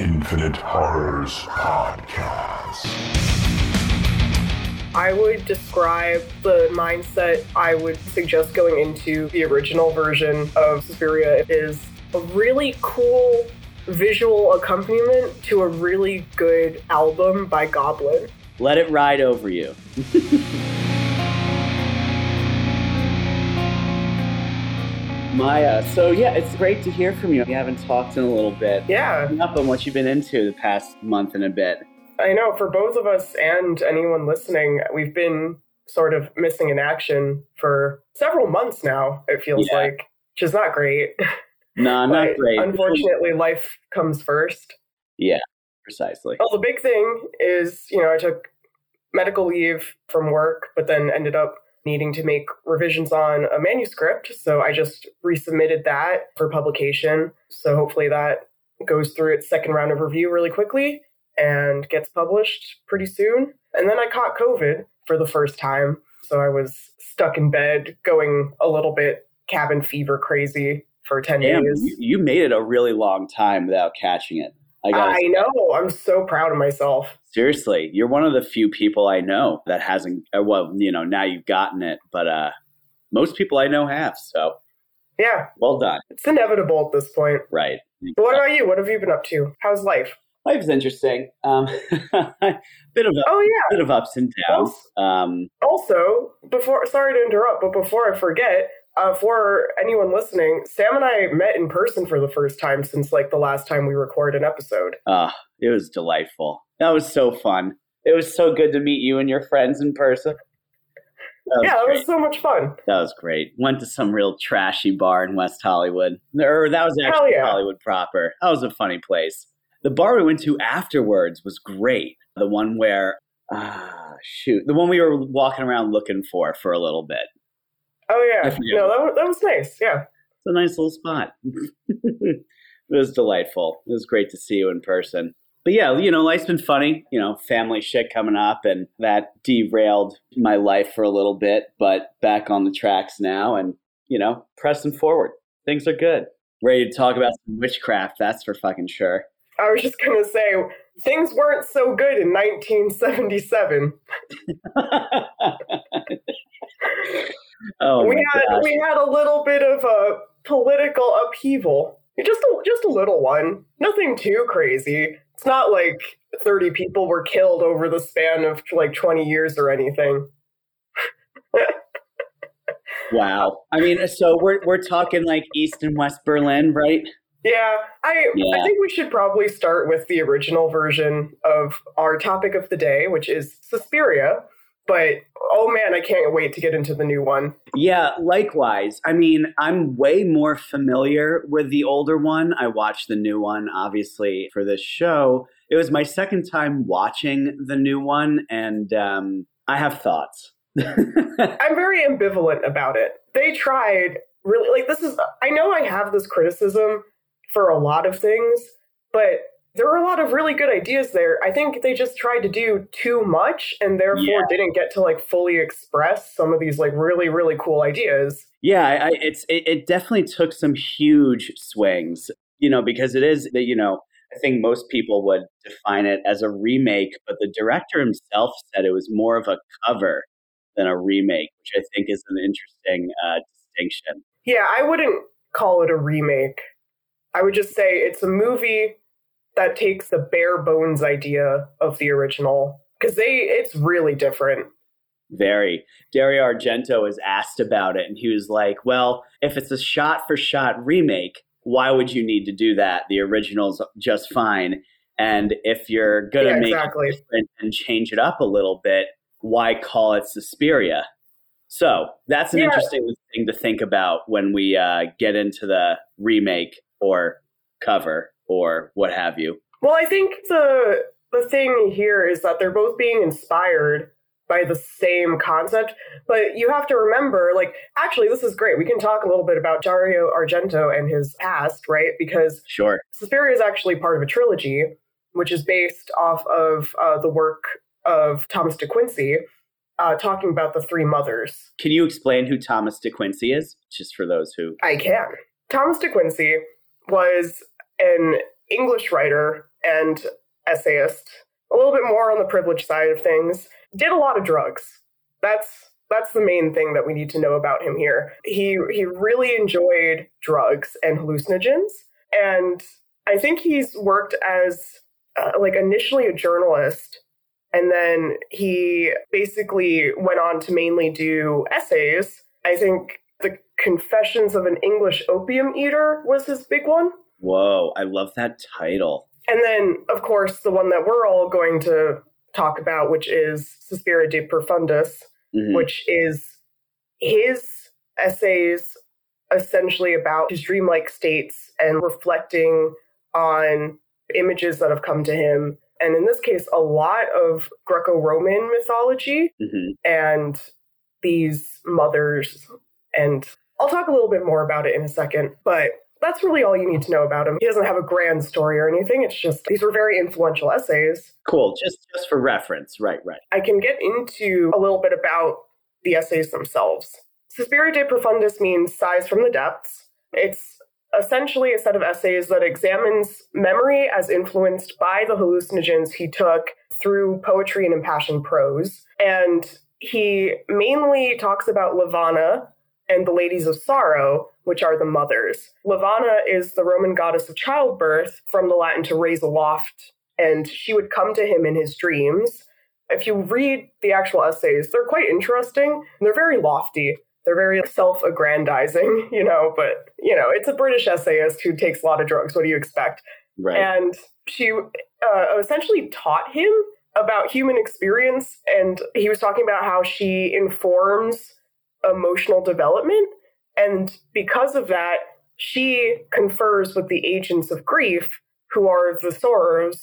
Infinite Horrors Podcast. I would describe the mindset I would suggest going into the original version of Suspiria is a really cool visual accompaniment to a really good album by Goblin. Let it ride over you. Maya, so yeah, it's great to hear from you. We haven't talked in a little bit. Yeah, Up on what you've been into the past month and a bit. I know for both of us and anyone listening, we've been sort of missing in action for several months now, it feels Yeah. like, which is not great. No, not great. Unfortunately, life comes first. Yeah, precisely. Well, the big thing is, you know, I took medical leave from work, but then ended up needing to make revisions on a manuscript. So I just resubmitted that for publication. So hopefully that goes through its second round of review really quickly and gets published pretty soon. And then I caught COVID for the first time. So I was stuck in bed going a little bit cabin fever crazy for 10 Damn, days. you, you made it a really long time without catching it. I I know. I'm so proud of myself. seriously, you're one of the few people I know that hasn't. uh, Well, you know, now you've gotten it, but uh, most people I know have. So Yeah, well done. it's inevitable at this point. Right. But what about you? What have you been up to? How's life? Life's interesting. Um, bit of a, Oh yeah. bit of ups and downs. Um, Also, before sorry to interrupt, but before I forget, uh, for anyone listening, Sam and I met in person for the first time since like the last time we recorded an episode. uh, it was delightful. That was so fun. It was so good to meet you and your friends in person. That yeah, that was so much fun. That was great. Went to some real trashy bar in West Hollywood. Or that was actually yeah. Hollywood proper. That was a funny place. The bar we went to afterwards was great. The one where, ah, shoot, the one we were walking around looking for for a little bit. Oh I yeah, no, that was, that was nice. Yeah, It's a nice little spot. it was delightful. It was great to see you in person. But yeah, you know, life's been funny. You know, family shit coming up, and that derailed my life for a little bit, but back on the tracks now, and you know, pressing forward. Things are good. Ready to talk about some witchcraft? That's for fucking sure. I was just gonna say things weren't so good in 1977. oh we had gosh! we had a little bit of a political upheaval. Just a, just a little one. Nothing too crazy. It's not like 30 people were killed over the span of like 20 years or anything. wow. I mean, so we're we're talking like East and West Berlin, right? Yeah, I Yeah. I think we should probably start with the original version of our topic of the day, which is Suspiria. But oh man, I can't wait to get into the new one. Yeah, likewise. I mean, I'm way more familiar with the older one. I watched the new one, obviously, for this show. It was my second time watching the new one, and um, I have thoughts. I'm very ambivalent about it. They tried really like this is I know I have this criticism for a lot of things, but there were a lot of really good ideas there. I think they just tried to do too much and therefore Yeah. didn't get to like fully express some of these like really really cool ideas. yeah, I, it's it, it definitely took some huge swings, you know, because it is that you know. I think most people would define it as a remake, but the director himself said it was more of a cover than a remake, which I think is an interesting uh, distinction. Yeah, I wouldn't call it a remake. I would just say it's a movie that takes the bare bones idea of the original because they it's really different. Very. Dario Argento was asked about it, and he was like, "Well, if it's a shot-for-shot remake, why would you need to do that? The original's just fine. And if you're gonna Yeah, make exactly. it different and change it up a little bit, why call it Suspiria?" So that's an Yeah. interesting thing to think about when we uh, get into the remake or cover or what have you. Well, I think the the thing here is that they're both being inspired by the same concept, but you have to remember, like, actually, this is great. We can talk a little bit about Dario Argento and his past, right? Because Sure. Suspiria is actually part of a trilogy, which is based off of uh, the work of Thomas de Quincey, uh, talking about the three mothers. Can you explain who Thomas De Quincey is, just for those who? I can. Thomas de Quincey was an English writer and essayist. A little bit more on the privileged side of things. Did a lot of drugs. That's that's the main thing that we need to know about him here. He he really enjoyed drugs and hallucinogens, and I think he's worked as uh, like initially a journalist, and then he basically went on to mainly do essays. I think the Confessions of an English Opium Eater was his big one. Whoa, I love that title. And then, of course, the one that we're all going to talk about, which is Suspiria de Profundis, Mhm. which is his essays essentially about his dreamlike states and reflecting on images that have come to him. And in this case, a lot of Greco Roman mythology Mhm. and these mothers. And I'll talk a little bit more about it in a second, but that's really all you need to know about him. He doesn't have a grand story or anything. It's just these were very influential essays. Cool. Just just for reference. Right, right. I can get into a little bit about the essays themselves. Suspiria de Profundis means sighs from the depths. It's essentially a set of essays that examines memory as influenced by the hallucinogens he took through poetry and impassioned prose. And he mainly talks about Lavana and the Ladies of Sorrow, which are the mothers. Lavana is the Roman goddess of childbirth, from the Latin to raise aloft, and she would come to him in his dreams. If you read the actual essays, they're quite interesting. They're very lofty. They're very self aggrandizing, you know, but, you know, it's a British essayist who takes a lot of drugs. What do you expect? Right. And she uh, essentially taught him about human experience. And he was talking about how she informs emotional development. And because of that, she confers with the agents of grief, who are the sorrows,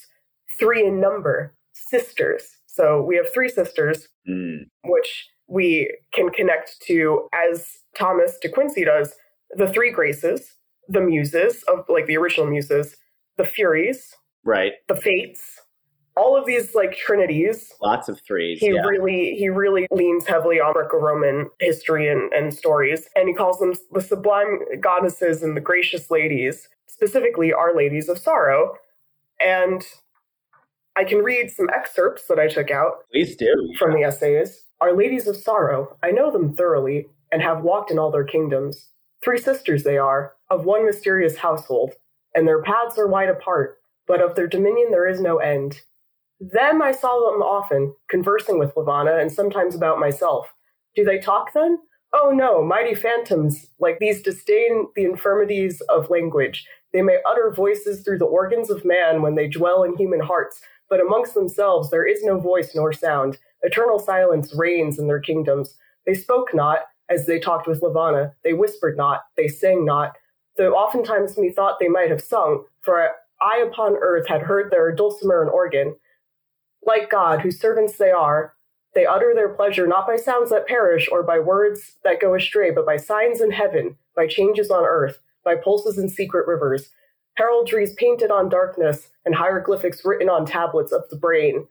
three in number, sisters. So we have three sisters, Mm. which we can connect to, as Thomas de Quincey does, the three graces, the muses of like the original muses, the furies, Right. the fates, all of these like trinities. Lots of threes. He yeah. really he really leans heavily on Greco-Roman history and, and stories, and he calls them the sublime goddesses and the gracious ladies, specifically Our Ladies of Sorrow. And I can read some excerpts that I took out Please do. from the essays. Our ladies of sorrow, I know them thoroughly, and have walked in all their kingdoms. Three sisters they are, of one mysterious household, and their paths are wide apart, but of their dominion there is no end. Them I saw them often, conversing with Lavana, and sometimes about myself. Do they talk then? Oh no, mighty phantoms, like these disdain the infirmities of language. They may utter voices through the organs of man when they dwell in human hearts, but amongst themselves there is no voice nor sound. Eternal silence reigns in their kingdoms. They spoke not, as they talked with Lavana. They whispered not, they sang not, though oftentimes methought they might have sung, for I upon earth had heard their dulcimer and organ. Like God, whose servants they are, they utter their pleasure not by sounds that perish or by words that go astray, but by signs in heaven, by changes on earth, by pulses in secret rivers, heraldries painted on darkness, and hieroglyphics written on tablets of the brain.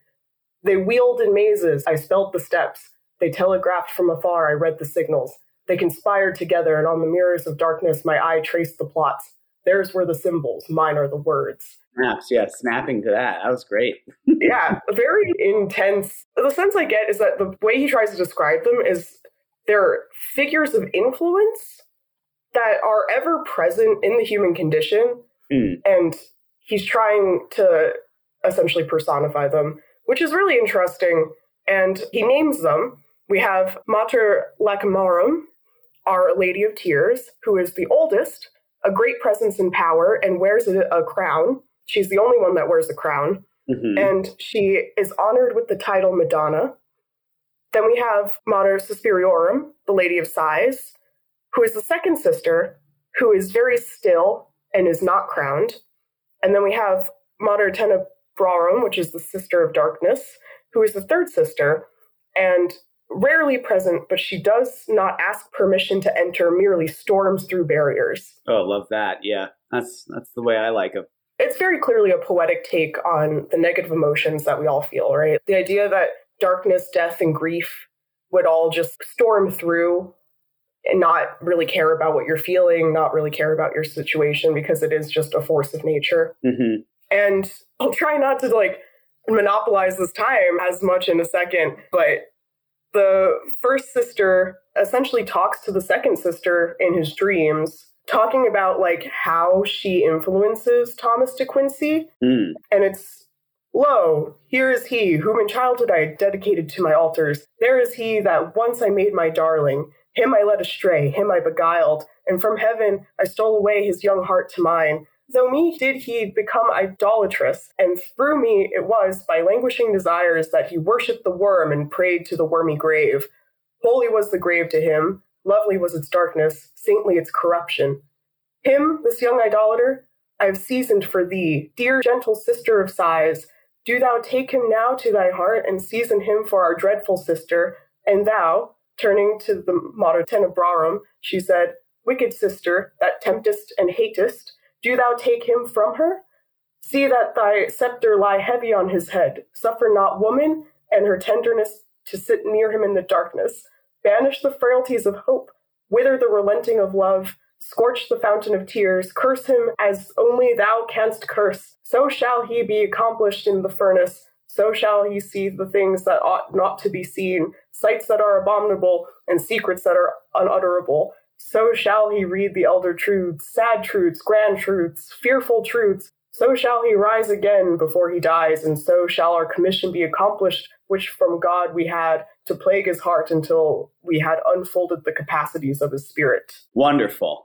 They wheeled in mazes, I spelled the steps. They telegraphed from afar, I read the signals. They conspired together, and on the mirrors of darkness my eye traced the plots. Theirs were the symbols, mine are the words. Snaps. Yeah. Snapping to that. That was great. yeah, very intense. The sense I get is that the way he tries to describe them is they're figures of influence that are ever present in the human condition, Hmm. and he's trying to essentially personify them, which is really interesting. And he names them. We have Mater Lacrimarum, Our Lady of Tears, who is the oldest, a great presence and power, and wears a, a crown. She's the only one that wears a crown Mhm. and she is honored with the title Madonna. Then we have Mater Suspiriorum, the Lady of Sighs, who is the second sister, who is very still and is not crowned. And then we have Mater Tenebrarum, which is the Sister of Darkness, who is the third sister and rarely present, but she does not ask permission to enter, merely storms through barriers. Oh, love that. Yeah. That's that's the way I like them. It's very clearly a poetic take on the negative emotions that we all feel, right? The idea that darkness, death, and grief would all just storm through and not really care about what you're feeling, not really care about your situation because it is just a force of nature. hmm And I'll try not to like monopolize this time as much in a second, but the first sister essentially talks to the second sister in his dreams, talking about like how she influences Thomas de Quincey. Mm. And it's, Lo, here is he, whom in childhood I dedicated to my altars. There is he that once I made my darling. Him I led astray, him I beguiled, and from heaven I stole away his young heart to mine. Though me did he become idolatrous, and through me it was by languishing desires that he worshipped the worm and prayed to the wormy grave. Holy was the grave to him, lovely was its darkness, saintly its corruption. Him, this young idolater, I have seasoned for thee, dear gentle sister of sighs. Do thou take him now to thy heart and season him for our dreadful sister. And thou, turning to the Mater Tenebrarum, she said, Wicked sister, that temptest and hatest, do thou take him from her? See that thy scepter lie heavy on his head. Suffer not woman and her tenderness to sit near him in the darkness. Banish the frailties of hope, wither the relenting of love, scorch the fountain of tears, curse him as only thou canst curse. So shall he be accomplished in the furnace, so shall he see the things that ought not to be seen, sights that are abominable, and secrets that are unutterable. So shall he read the elder truths, sad truths, grand truths, fearful truths. So shall he rise again before he dies, and so shall our commission be accomplished, which from God we had to plague his heart until we had unfolded the capacities of his spirit. Wonderful.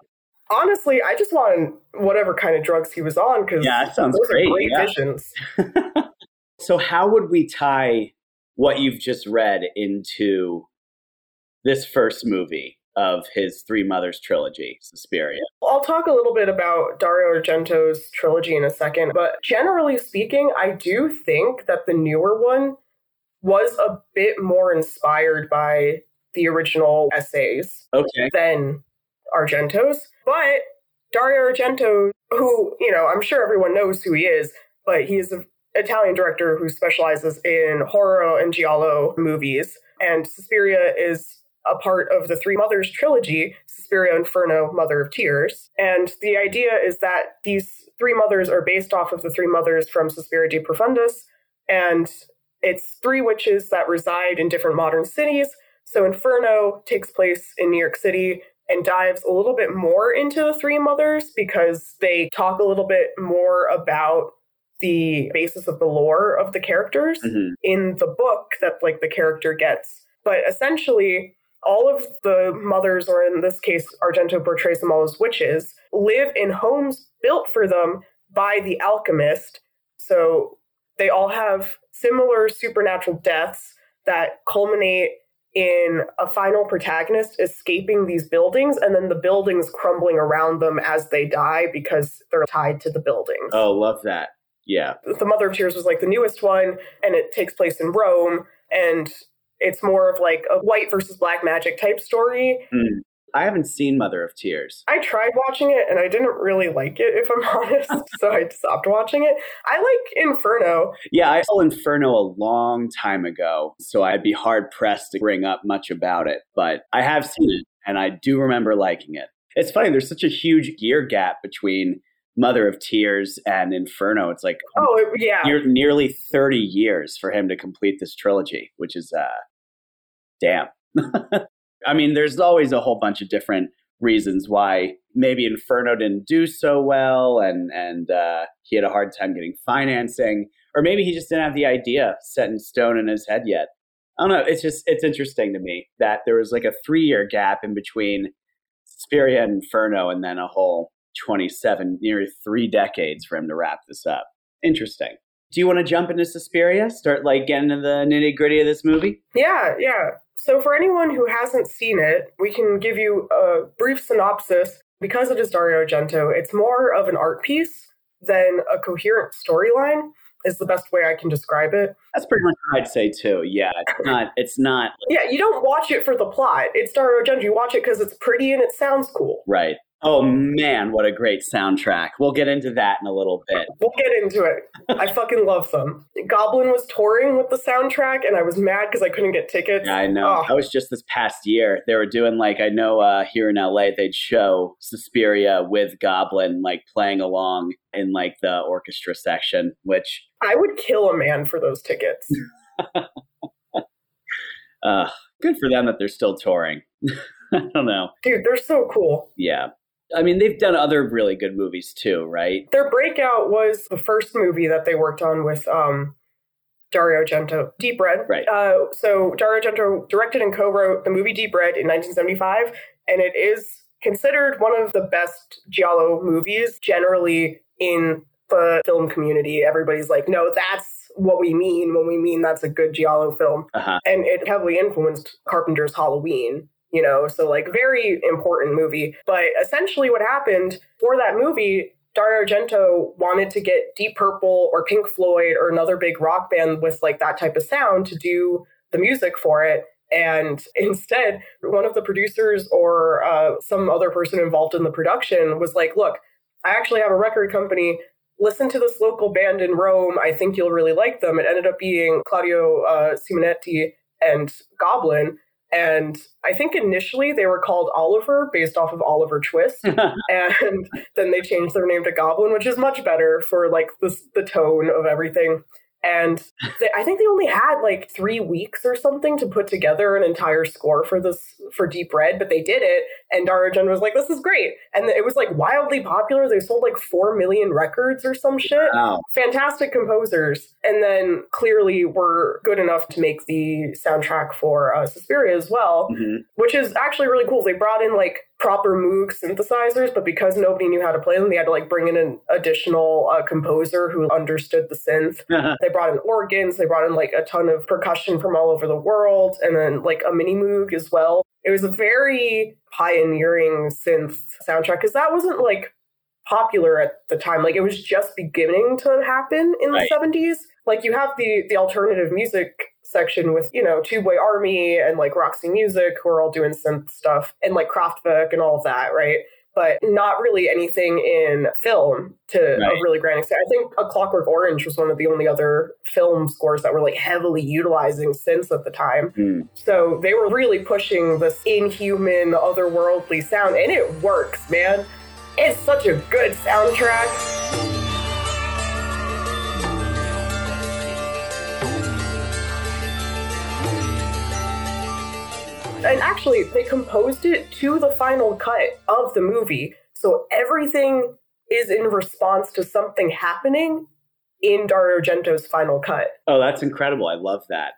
Honestly, I just want whatever kind of drugs he was on because Yeah, that sounds great, great yeah. visions. So, how would we tie what you've just read into this first movie of his Three Mothers trilogy, Suspiria? I'll talk a little bit about Dario Argento's trilogy in a second, but generally speaking, I do think that the newer one was a bit more inspired by the original essays Okay. than Argento's. But Dario Argento, who, you know, I'm sure everyone knows who he is, but he is an Italian director who specializes in horror and giallo movies. And Suspiria is a part of the Three Mothers trilogy, Suspiria Inferno, Mother of Tears. And the idea is that these three mothers are based off of the three mothers from Suspiria de Profundis. And it's three witches that reside in different modern cities. So Inferno takes place in New York City and dives a little bit more into the three mothers because they talk a little bit more about the basis of the lore of the characters Mhm. in the book that like the character gets. But essentially, all of the mothers, or in this case, Argento portrays them all as witches, live in homes built for them by the alchemist. So they all have similar supernatural deaths that culminate in a final protagonist escaping these buildings and then the buildings crumbling around them as they die because they're tied to the buildings Oh, love that. Yeah. the Mother of Tears was like the newest one, and it takes place in Rome, and it's more of like a white versus black magic type story. Mm. I haven't seen Mother of Tears. I tried watching it, and I didn't really like it, if I'm honest, so I stopped watching it. I like Inferno. Yeah, I saw Inferno a long time ago, so I'd be hard pressed to bring up much about it, but I have seen it and I do remember liking it. It's funny, there's such a huge year gap between Mother of Tears and Inferno. It's like Oh, yeah. near, nearly 30 years for him to complete this trilogy, which is uh damn. I mean, there's always a whole bunch of different reasons why maybe Inferno didn't do so well and and uh, he had a hard time getting financing or maybe he just didn't have the idea set in stone in his head yet. I don't know. It's just it's interesting to me that there was like a three year gap in between Suspiria and Inferno, and then a whole twenty seven, nearly three decades for him to wrap this up. Interesting. Do you want to jump into Suspiria? Start like getting into the nitty gritty of this movie? Yeah, yeah. So, for anyone who hasn't seen it, we can give you a brief synopsis. Because it is Dario Argento, it's more of an art piece than a coherent storyline, is the best way I can describe it. That's pretty much what I'd say too. Yeah, it's not. It's not Yeah, you don't watch it for the plot. It's Dario Argento. You watch it because it's pretty and it sounds cool. right. Oh man, what a great soundtrack. We'll get into that in a little bit. We'll get into it. I fucking love them. Goblin was touring with the soundtrack, and I was mad because I couldn't get tickets. Yeah, I know. Oh. That was just this past year. They were doing like I know uh, here in LA they'd show Suspiria with Goblin like playing along in like the orchestra section, which I would kill a man for those tickets. uh good for them that they're still touring. I don't know. Dude, they're so cool. Yeah. I mean, they've done other really good movies too, right? Their breakout was the first movie that they worked on with um, Dario Argento, Deep Red. Right. Uh, so Dario Argento directed and co-wrote the movie Deep Red in 1975, and it is considered one of the best giallo movies generally in the film community. Everybody's like, no, that's what we mean when we mean that's a good giallo film. Uh-huh. And it heavily influenced Carpenter's Halloween, you know, so like very important movie. But essentially what happened for that movie, Dario Argento wanted to get Deep Purple or Pink Floyd or another big rock band with like that type of sound to do the music for it. And instead, one of the producers or uh, some other person involved in the production was like, look, I actually have a record company. Listen to this local band in Rome. I think you'll really like them. It ended up being Claudio uh, Simonetti and Goblin. And I think initially they were called Oliver based off of Oliver Twist. and then they changed their name to Goblin, which is much better for like the, the tone of everything. And they, I think they only had like three weeks or something to put together an entire score for this for Deep Red, but they did it. And Argento was like, "This is great," and it was like wildly popular. They sold like four million records or some shit. Wow. Fantastic composers, and then clearly were good enough to make the soundtrack for uh, Suspiria as well Mhm. which is actually really cool. They brought in like proper Moog synthesizers, but because nobody knew how to play them, they had to like bring in an additional uh, composer who understood the synth. They brought in organs, they brought in like a ton of percussion from all over the world, and then like a mini Moog as well. It was a very pioneering synth soundtrack because that wasn't like popular at the time. Like it was just beginning to happen in Right. the 70s. Like you have the the alternative music section with, you know, Tubeway Army and like Roxy Music who are all doing synth stuff and like Kraftwerk and all of that, right? But not really anything in film to Right. a really grand extent. I think A Clockwork Orange was one of the only other film scores that were like heavily utilizing synths at the time. Hmm. So they were really pushing this inhuman, otherworldly sound, and it works, man. It's such a good soundtrack. And actually, they composed it to the final cut of the movie. So everything is in response to something happening in Dario Argento's final cut, Oh, that's incredible. I love that.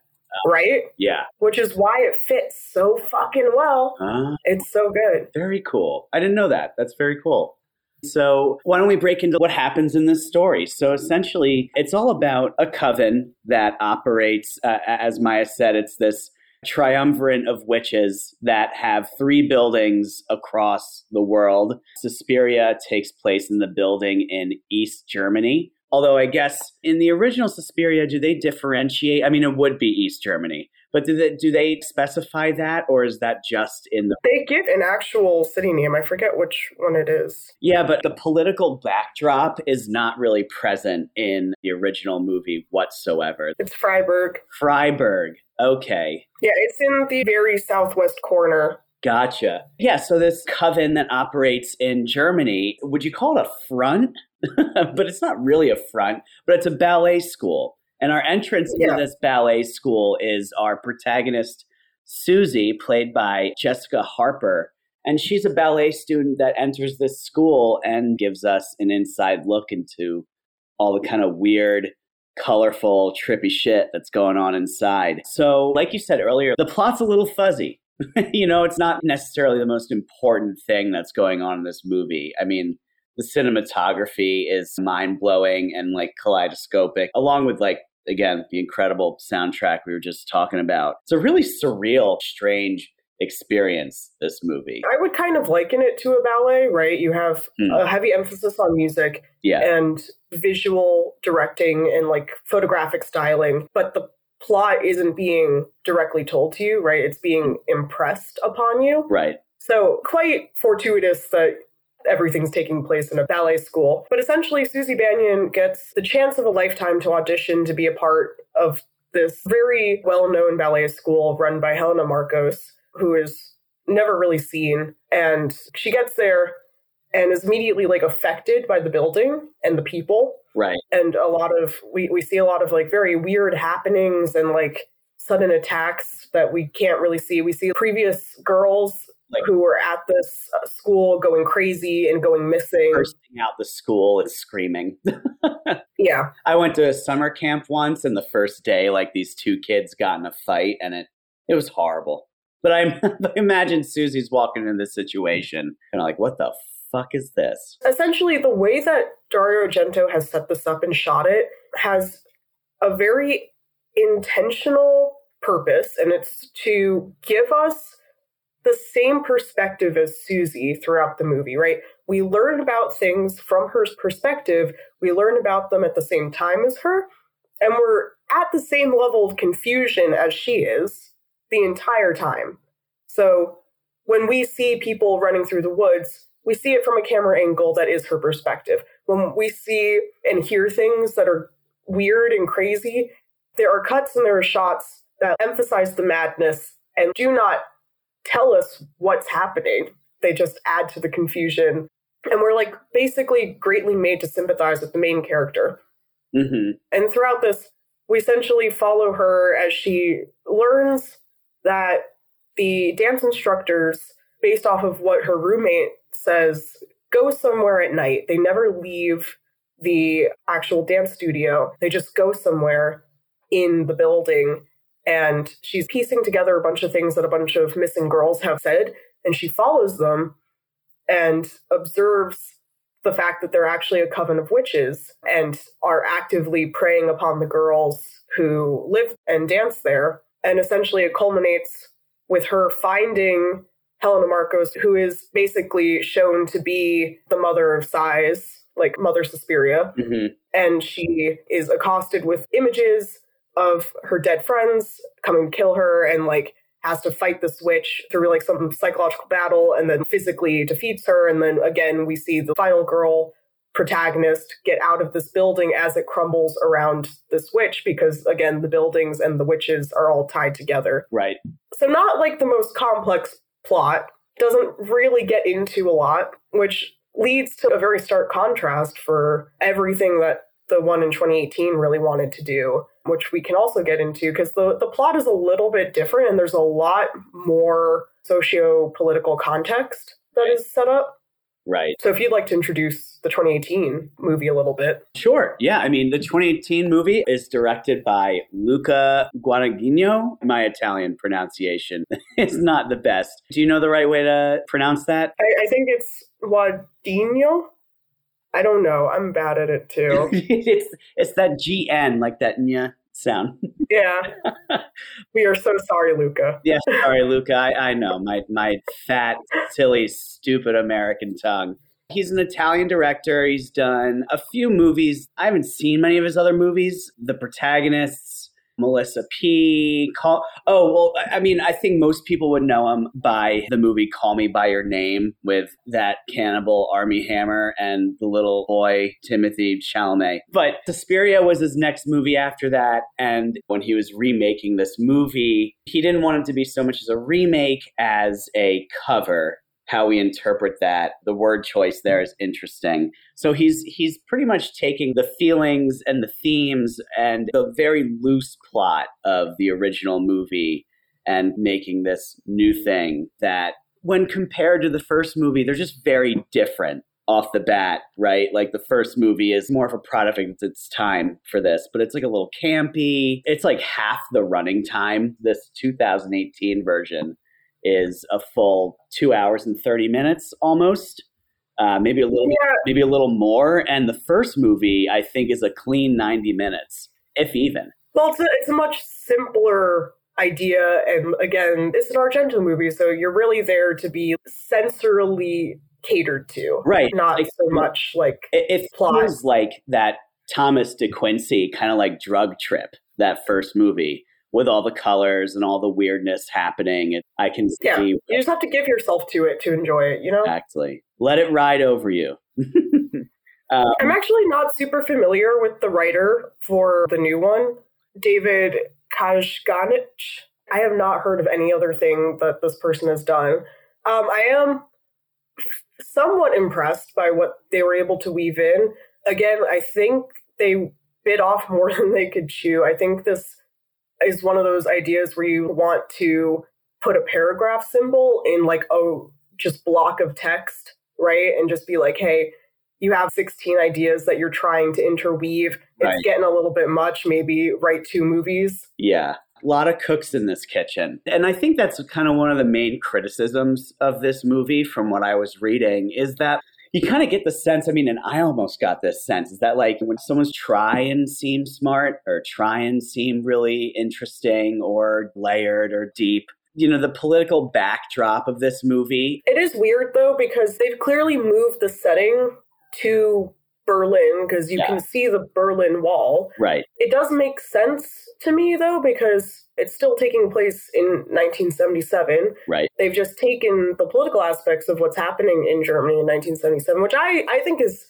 right? Yeah. Which is why it fits so fucking well. Ah, It's so good. very cool. I didn't know that. That's very cool. So, why don't we break into what happens in this story? So, essentially, it's all about a coven that operates, uh, as Maya said, it's this triumvirate of witches that have three buildings across the world. Suspiria takes place in the building in East Germany. Although, I guess in the original Suspiria, do they differentiate? I mean, it would be East Germany, but do they, do they specify that, or is that just in the They give an actual city name. I forget which one it is. Yeah, but the political backdrop is not really present in the original movie whatsoever. It's Freiburg. Freiburg. Okay. Yeah, it's in the very southwest corner. Gotcha. Yeah, so this coven that operates in Germany, would you call it a front? but it's not really a front, but it's a ballet school. And our entrance Yeah. into this ballet school is our protagonist, Susie, played by Jessica Harper. And she's a ballet student that enters this school and gives us an inside look into all the kind of weird, colorful, trippy shit that's going on inside. So, like you said earlier, the plot's a little fuzzy. you know, it's not necessarily the most important thing that's going on in this movie. I mean, the cinematography is mind blowing and like kaleidoscopic, along with like, again, the incredible soundtrack we were just talking about. It's a really surreal, strange experience, this movie. I would kind of liken it to a ballet, right? You have Hmm. a heavy emphasis on music Yeah. and visual directing and like photographic styling, but the plot isn't being directly told to you, right? It's being impressed upon you. Right. So, quite fortuitous that everything's taking place in a ballet school. But essentially, Susie Bannion gets the chance of a lifetime to audition to be a part of this very well known ballet school run by Helena Markos, who is never really seen. And she gets there and is immediately like affected by the building and the people. Right. And a lot of, we, we see a lot of like very weird happenings and like sudden attacks that we can't really see. We see previous girls like, who were at this uh, school going crazy and going missing. Bursting out the school and screaming. yeah. I went to a summer camp once, and the first day, like these two kids got in a fight, and it it was horrible. But I, I imagine Susie's walking in this situation, and like, what the fuck is this? Essentially, the way that Dario Argento has set this up and shot it has a very intentional purpose, and it's to give us the same perspective as Susie throughout the movie, right? We learn about things from her perspective, we learn about them at the same time as her, and we're at the same level of confusion as she is the entire time. So when we see people running through the woods, we see it from a camera angle that is her perspective. When we see and hear things that are weird and crazy, there are cuts and there are shots that emphasize the madness and do not tell us what's happening. They just add to the confusion. And we're like basically greatly made to sympathize with the main character. Mm-hmm. And throughout this, we essentially follow her as she learns that the dance instructors, based off of what her roommate says, go somewhere at night. They never leave the actual dance studio, they just go somewhere in the building and she's piecing together a bunch of things that a bunch of missing girls have said and she follows them and observes the fact that they're actually a coven of witches and are actively preying upon the girls who live and dance there and essentially it culminates with her finding Helena Markos, who is basically shown to be the mother of sighs like mother Suspiria mm-hmm. and she is accosted with images of her dead friends coming to kill her and like has to fight the witch through like some psychological battle and then physically defeats her and then again we see the final girl protagonist get out of this building as it crumbles around this witch because again the buildings and the witches are all tied together right so not like the most complex plot doesn't really get into a lot which leads to a very stark contrast for everything that the one in 2018 really wanted to do which we can also get into because the, the plot is a little bit different and there's a lot more socio political context that is set up. Right. So if you'd like to introduce the 2018 movie a little bit. Sure. Yeah. I mean, the 2018 movie is directed by Luca Guadagnino. My Italian pronunciation is not the best. Do you know the right way to pronounce that? I, I think it's Guadagnino. I don't know. I'm bad at it too. it's it's that GN, like that nya sound. yeah. we are so sorry, Luca. yeah, sorry, Luca. I, I know my my fat, silly, stupid American tongue. He's an Italian director. He's done a few movies. I haven't seen many of his other movies. The protagonists Melissa P. Call. Oh well, I mean, I think most people would know him by the movie Call Me by Your Name with that cannibal Armie Hammer and the little boy Timothy Chalamet. But Suspiria was his next movie after that, and when he was remaking this movie, he didn't want it to be so much as a remake as a cover how we interpret that. The word choice there is interesting. So he's he's pretty much taking the feelings and the themes and the very loose plot of the original movie and making this new thing that when compared to the first movie they're just very different off the bat right? Like the first movie is more of a product of its time for this but it's like a little campy. It's like half the running time this 2018 version is a full two hours and 30 minutes almost. Uh, maybe a little, Yeah. maybe a little more. And the first movie, I think, is a clean 90 minutes, if even. Well, it's a, it's a much simpler idea. And again, it's an Argento movie, so you're really there to be sensorily catered to. Right. Not Like- so much like It, it Plot. feels like that Thomas De Quincey kind of like drug trip, that first movie, with all the colors and all the weirdness happening. I can see. Yeah, you just have to give yourself to it to enjoy it, you know? Exactly. Let it ride over you. um, I'm actually not super familiar with the writer for the new one, David Kajganich. I have not heard of any other thing that this person has done. Um, I am somewhat impressed by what they were able to weave in. Again, I think they bit off more than they could chew. I think this is one of those ideas where you want to put a paragraph symbol in like a just block of text, right? And just be like, hey, you have 16 ideas that you're trying to interweave. It's Right. getting a little bit much. Maybe write two movies. Yeah. A lot of cooks in this kitchen. And I think that's kind of one of the main criticisms of this movie from what I was reading is that you kind of get the sense, I mean, and I almost got this sense, is that like when someone's try and seem smart or try and seem really interesting or layered or deep, you know, the political backdrop of this movie, It is weird though because they've clearly moved the setting to Berlin because you Yeah. can see the Berlin Wall. right? It does make sense to me though because it's still taking place in 1977. Right. They've just taken the political aspects of what's happening in Germany in 1977, which I I think is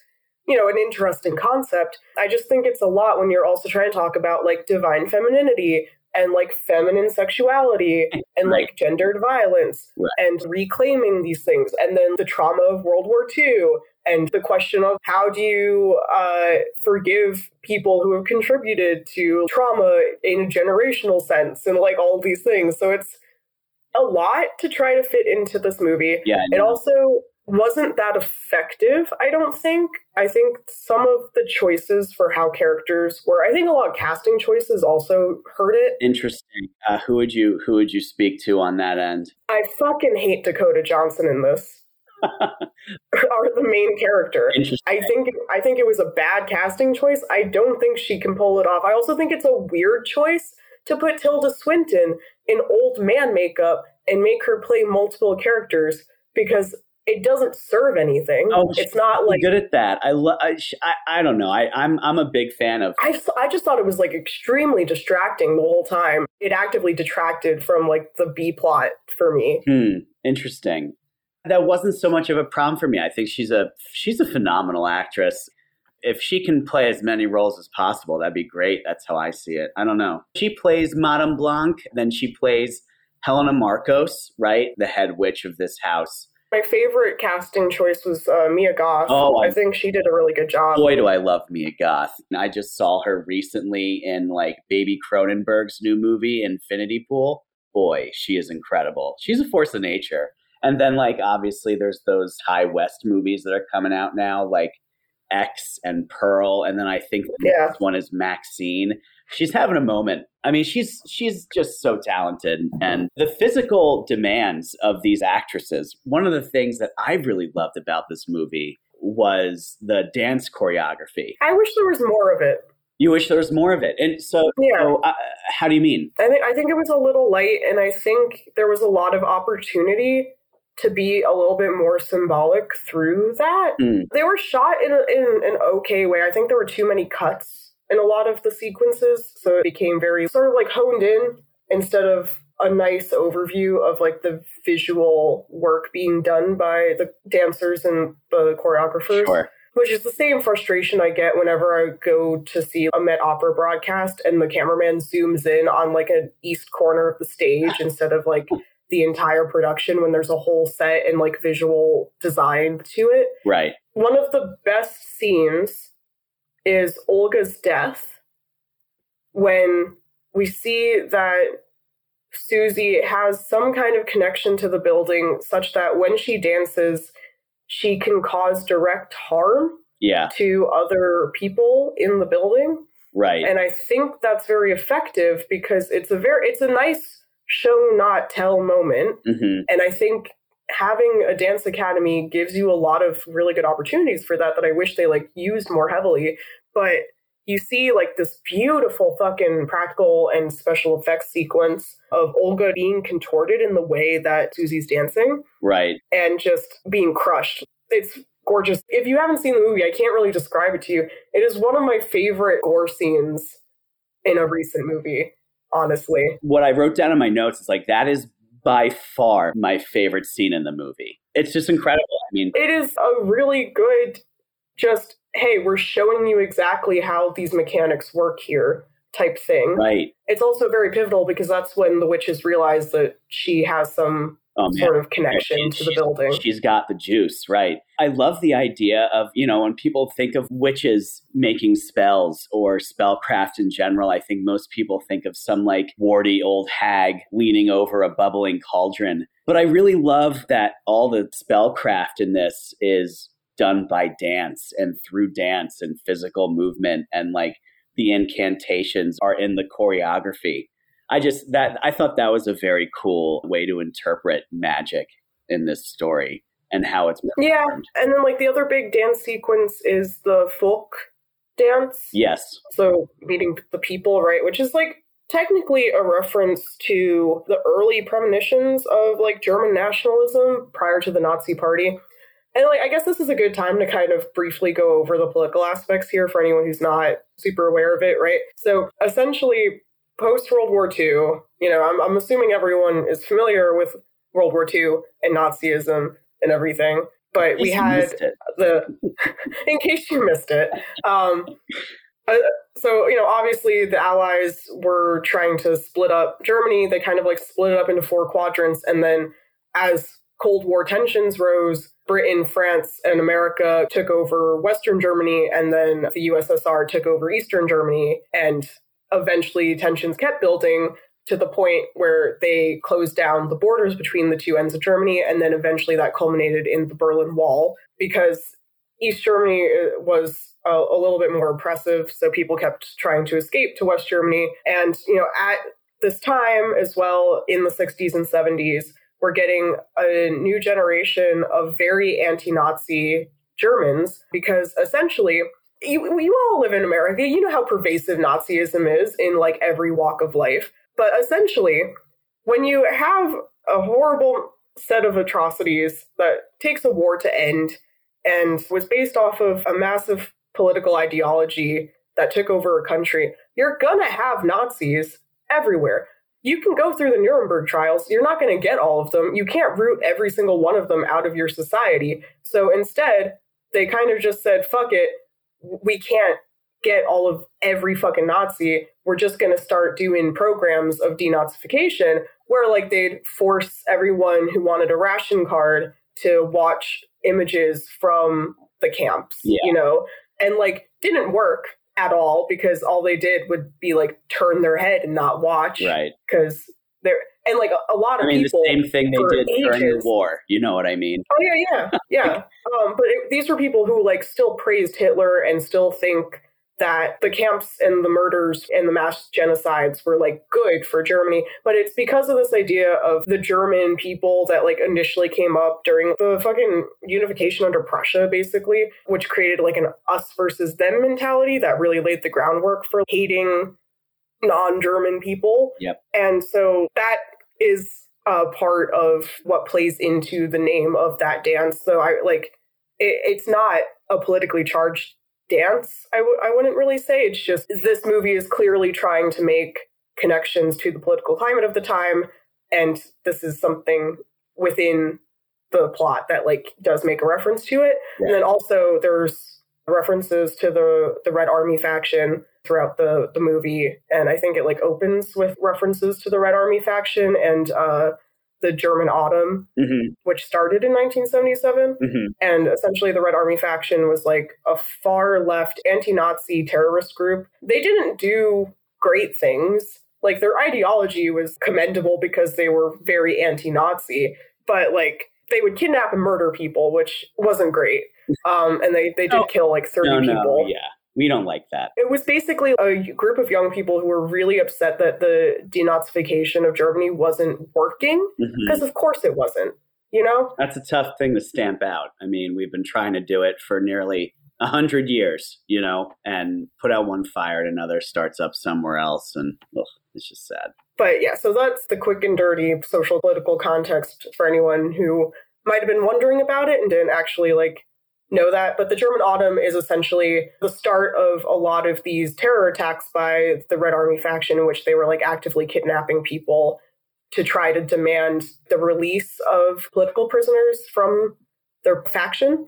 you know an interesting concept. I just think it's a lot when you're also trying to talk about like divine femininity and like feminine sexuality and Right. like gendered violence Right. and reclaiming these things and then the trauma of World War II and the question of how do you uh, forgive people who have contributed to trauma in a generational sense and like all these things. So it's a lot to try to fit into this movie. Yeah. It also wasn't that effective, I don't think. I think some of the choices for how characters were, I think a lot of casting choices also hurt it. Interesting. Uh, who would you who would you speak to on that end? I fucking hate Dakota Johnson in this. or the main character. I think I think it was a bad casting choice. I don't think she can pull it off. I also think it's a weird choice to put Tilda Swinton in old man makeup and make her play multiple characters because it doesn't serve anything. Oh, it's not I'm like good at that. I, lo- I, sh- I I don't know. I I'm I'm a big fan of I, I just thought it was like extremely distracting the whole time. It actively detracted from like the B plot for me. Hmm. Interesting. That wasn't so much of a problem for me. I think she's a she's a phenomenal actress. If she can play as many roles as possible, that'd be great. That's how I see it. I don't know. She plays Madame Blanc, then she plays Helena Markos, right? The head witch of this house. My favorite casting choice was uh, Mia Goth. Oh, I- I think she did a really good job. Boy, do I love Mia Goth. I just saw her recently in like Baby Cronenberg's new movie, Infinity Pool. Boy, she is incredible. She's a force of nature. And then, like, obviously, there's those Ti West movies that are coming out now, like X and Pearl. And then I think the Yeah. next one is Maxine. She's having a moment. I mean, she's she's just so talented. And the physical demands of these actresses. One of the things that I really loved about this movie was the dance choreography. I wish there was more of it. You wish there was more of it. And so, Yeah. so uh, how do you mean? I think I think it was a little light, and I think there was a lot of opportunity to be a little bit more symbolic through that. Hmm. They were shot in, a, in an okay way. I think there were too many cuts in a lot of the sequences, so it became very sort of like honed in instead of a nice overview of like the visual work being done by the dancers and the choreographers Sure. which is the same frustration I get whenever I go to see a Met Opera broadcast and the cameraman zooms in on like an east corner of the stage instead of like the entire production when there's a whole set and like visual design to it. Right. One of the best scenes is Olga's death when we see that Susie has some kind of connection to the building such that when she dances, she can cause direct harm Yeah. to other people in the building. Right. And I think that's very effective because it's a very it's a nice show not tell moment. hmm And I think having a dance academy gives you a lot of really good opportunities for that that I wish they like used more heavily. But you see like this beautiful fucking practical and special effects sequence of Olga being contorted in the way that Susie's dancing Right. and just being crushed. It's gorgeous. If you haven't seen the movie, I can't really describe it to you. It is one of my favorite gore scenes in a recent movie. Honestly. What I wrote down in my notes is like, that is by far my favorite scene in the movie. It's just incredible. I mean, It is a really good, just, hey, we're showing you exactly how these mechanics work here type thing. right. It's also very pivotal because that's when the witches realize that she has some Oh, sort of connection to the building. She's got the juice, right? I love the idea of, you know, when people think of witches making spells or spellcraft in general, I think most people think of some like warty old hag leaning over a bubbling cauldron. But I really love that all the spellcraft in this is done by dance and through dance and physical movement and like the incantations are in the choreography. I just that I thought that was a very cool way to interpret magic in this story and how it's Yeah, performed. and then like the other big dance sequence is the folk dance. Yes. So meeting the people, right? Which is like technically a reference to the early premonitions of like German nationalism prior to the Nazi Party. And like I guess this is a good time to kind of briefly go over the political aspects here for anyone who's not super aware of it, right? So essentially post World War II, you know, I'm I'm assuming everyone is familiar with World War II and Nazism and everything. But we had the in case you missed it um uh, so you know obviously the allies were trying to split up germany they kind of like split it up into four quadrants and then as cold war tensions rose britain france and america took over western germany and then the ussr took over eastern germany and eventually tensions kept building to the point where they closed down the borders between the two ends of Germany, and then eventually that culminated in the Berlin Wall because East Germany uh, was a, a little bit more oppressive, so people kept trying to escape to West Germany. And you know, at this time as well, in the 60s and 70s, we're getting a new generation of very anti-Nazi Germans because essentially you, you all live in America. You know how pervasive Nazism is in like every walk of life. But essentially, when you have a horrible set of atrocities that takes a war to end and was based off of a massive political ideology that took over a country, you're gonna have Nazis everywhere. You can go through the Nuremberg trials, you're not gonna get all of them. You can't root every single one of them out of your society. So instead, they kind of just said, fuck it, we can't get all of every fucking Nazi. We're just going to start doing programs of denazification where like they'd force everyone who wanted a ration card to watch images from the camps, Yeah. you know, and like didn't work at all because all they did would be like turn their head and not watch Right. because they're and like a, a lot of I mean, people the same thing they did during the war. You know what I mean? Oh yeah, yeah, yeah. um, but it, these were people who like still praised Hitler and still think that the camps and the murders and the mass genocides were like good for Germany. But it's because of this idea of the German people that like initially came up during the fucking unification under Prussia, basically, which created like an us versus them mentality that really laid the groundwork for hating non-German people. Yep. And so that is a part of what plays into the name of that dance. So I like it, it's not a politically charged dance. I w- I wouldn't really say it's just this movie is clearly trying to make connections to the political climate of the time, and this is something within the plot that like does make a reference to it. And then also there's references to the the Red Army faction throughout the the movie, and I think it like opens with references to the Red Army faction and uh, the German Autumn, hmm which started in 1977. hmm And essentially, the Red Army faction was like a far left anti Nazi terrorist group. They didn't do great things. Like, their ideology was commendable because they were very anti Nazi, but like, they would kidnap and murder people, which wasn't great. Um, and they, they did No. kill like 30 No, no, people. yeah. We don't like that. It was basically a group of young people who were really upset that the denazification of Germany wasn't working, mm-hmm. because of course it wasn't, you know? That's a tough thing to stamp out. I mean, we've been trying to do it for nearly a hundred years, you know, and put out one fire and another starts up somewhere else, and ugh, it's just sad. But yeah, so that's the quick and dirty social political context for anyone who might have been wondering about it and didn't actually like know that, but the German Autumn is essentially the start of a lot of these terror attacks by the Red Army faction, in which they were like actively kidnapping people to try to demand the release of political prisoners from their faction.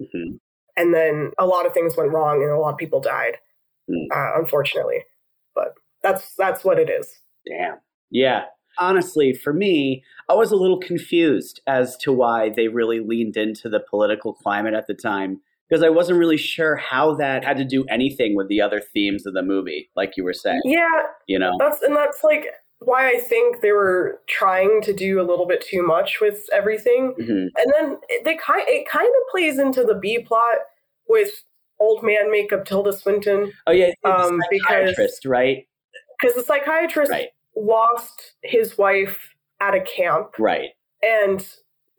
Mhm. And then a lot of things went wrong, and a lot of people died, Mm. uh, unfortunately. But that's that's what it is. Damn. Yeah. Honestly, for me, I was a little confused as to why they really leaned into the political climate at the time because I wasn't really sure how that had to do anything with the other themes of the movie, like you were saying. Yeah, You know? That's and that's like why I think they were trying to do a little bit too much with everything, Mhm. and then it- they kind it kind of plays into the B plot with old man makeup Tilda Swinton Oh yeah, Um, because- psychiatrist, right? because the psychiatrist Right. Lost his wife at a camp Right. and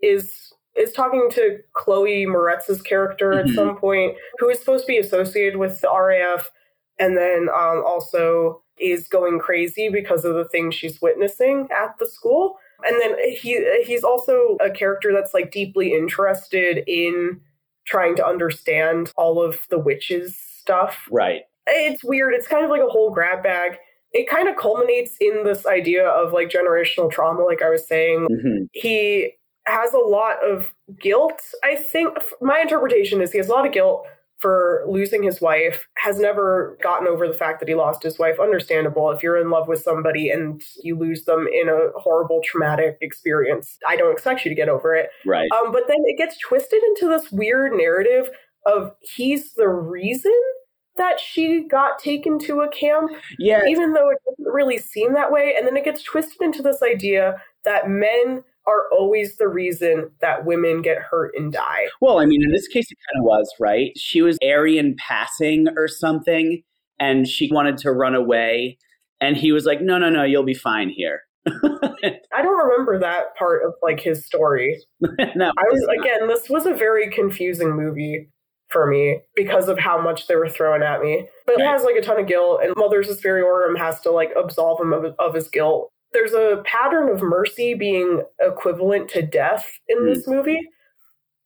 is is talking to Chloe Moretz's character at Mhm. some point, who is supposed to be associated with the RAF, and then um, also is going crazy because of the things she's witnessing at the school. And then he he's also a character that's like deeply interested in trying to understand all of the witches stuff Right. it's weird. It's kind of like a whole grab bag. It kind of culminates in this idea of like generational trauma, like I was saying. hmm He has a lot of guilt. I think my interpretation is he has a lot of guilt for losing his wife, has never gotten over the fact that he lost his wife. Understandable. If you're in love with somebody and you lose them in a horrible traumatic experience, I don't expect you to get over it. Right. Um, but then it gets twisted into this weird narrative of he's the reason that she got taken to a camp, Yeah. even though it doesn't really seem that way. And then it gets twisted into this idea that men are always the reason that women get hurt and die. Well, I mean, in this case, it kind of was, right? She was Aryan passing or something, and she wanted to run away. And he was like, no, no, no, you'll be fine here. I don't remember that part of like his story. no, I was again, this was a very confusing movie for me because of how much they were throwing at me. But it Right. has like a ton of guilt, and Mother Suspiriorum has to like absolve him of, of his guilt. There's a pattern of mercy being equivalent to death in this mm. movie,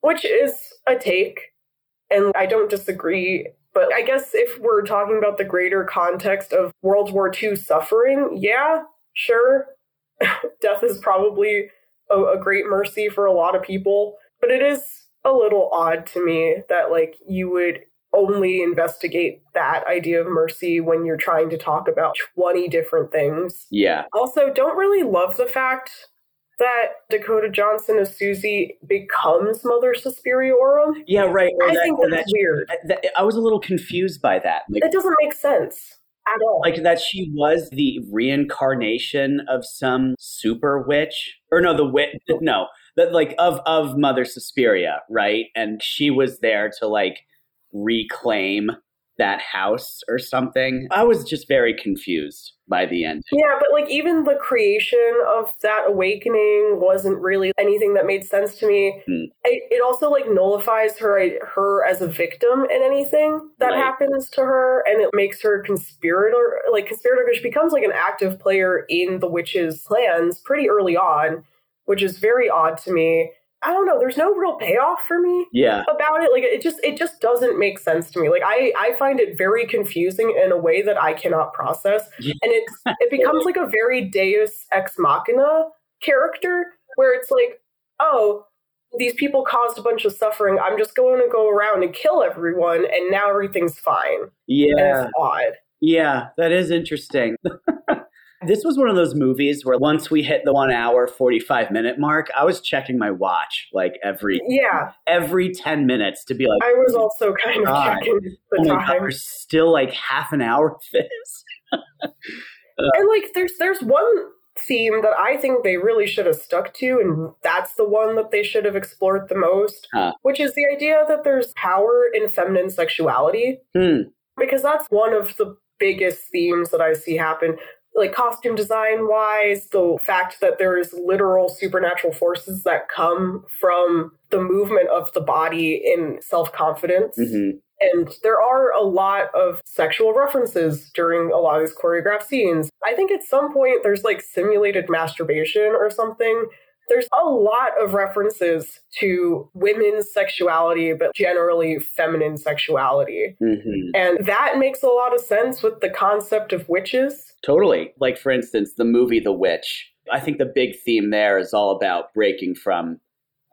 which is a take, and I don't disagree. But I guess if we're talking about the greater context of World War II suffering, yeah, sure, death is probably a, a great mercy for a lot of people. But it is a little odd to me that like you would only investigate that idea of mercy when you're trying to talk about 20 different things. yeah. Also, don't really love the fact that Dakota Johnson as Susie becomes Mother Suspiriorum. Yeah, right. I that- think that's that- weird. that- I was a little confused by that. Like, That doesn't make sense at all. like that she was the reincarnation of some super witch or no the witch no that like of of mother suspiria right and she was there to like reclaim that house or something i was just very confused by the end Yeah, but like even the creation of that awakening wasn't really anything that made sense to me. Hmm. It, it also like nullifies her her as a victim in anything that Right. happens to her, and it makes her conspirator like conspirator because she becomes like an active player in the witch's plans pretty early on, which is very odd to me. I don't know. There's no real payoff for me yeah. about it. Like it just it just doesn't make sense to me. Like i i find it very confusing in a way that i cannot process. And it's it becomes like a very deus ex machina character where it's like oh these people caused a bunch of suffering. I'm just going to go around and kill everyone and now everything's fine. And yeah. it's odd. Yeah that is interesting this was one of those movies where once we hit the one hour 45 minute mark i was checking my watch like every yeah every 10 minutes to be like i was also kind of God. checking the oh my God, time we're still like half an hour of this. And like there's there's one theme that I think they really should have stuck to, and that's the one that they should have explored the most, Huh. which is the idea that there's power in feminine sexuality. Hmm. Because that's one of the biggest themes that I see happen. Like costume design wise, the fact that there is literal supernatural forces that come from the movement of the body in self confidence. Mhm. And there are a lot of sexual references during a lot of these choreographed scenes. I think at some point there's like simulated masturbation or something there's a lot of references to women's sexuality, but generally feminine sexuality. hmm And that makes a lot of sense with the concept of witches. Totally. Like, for instance, the movie The Witch. I think the big theme there is all about breaking from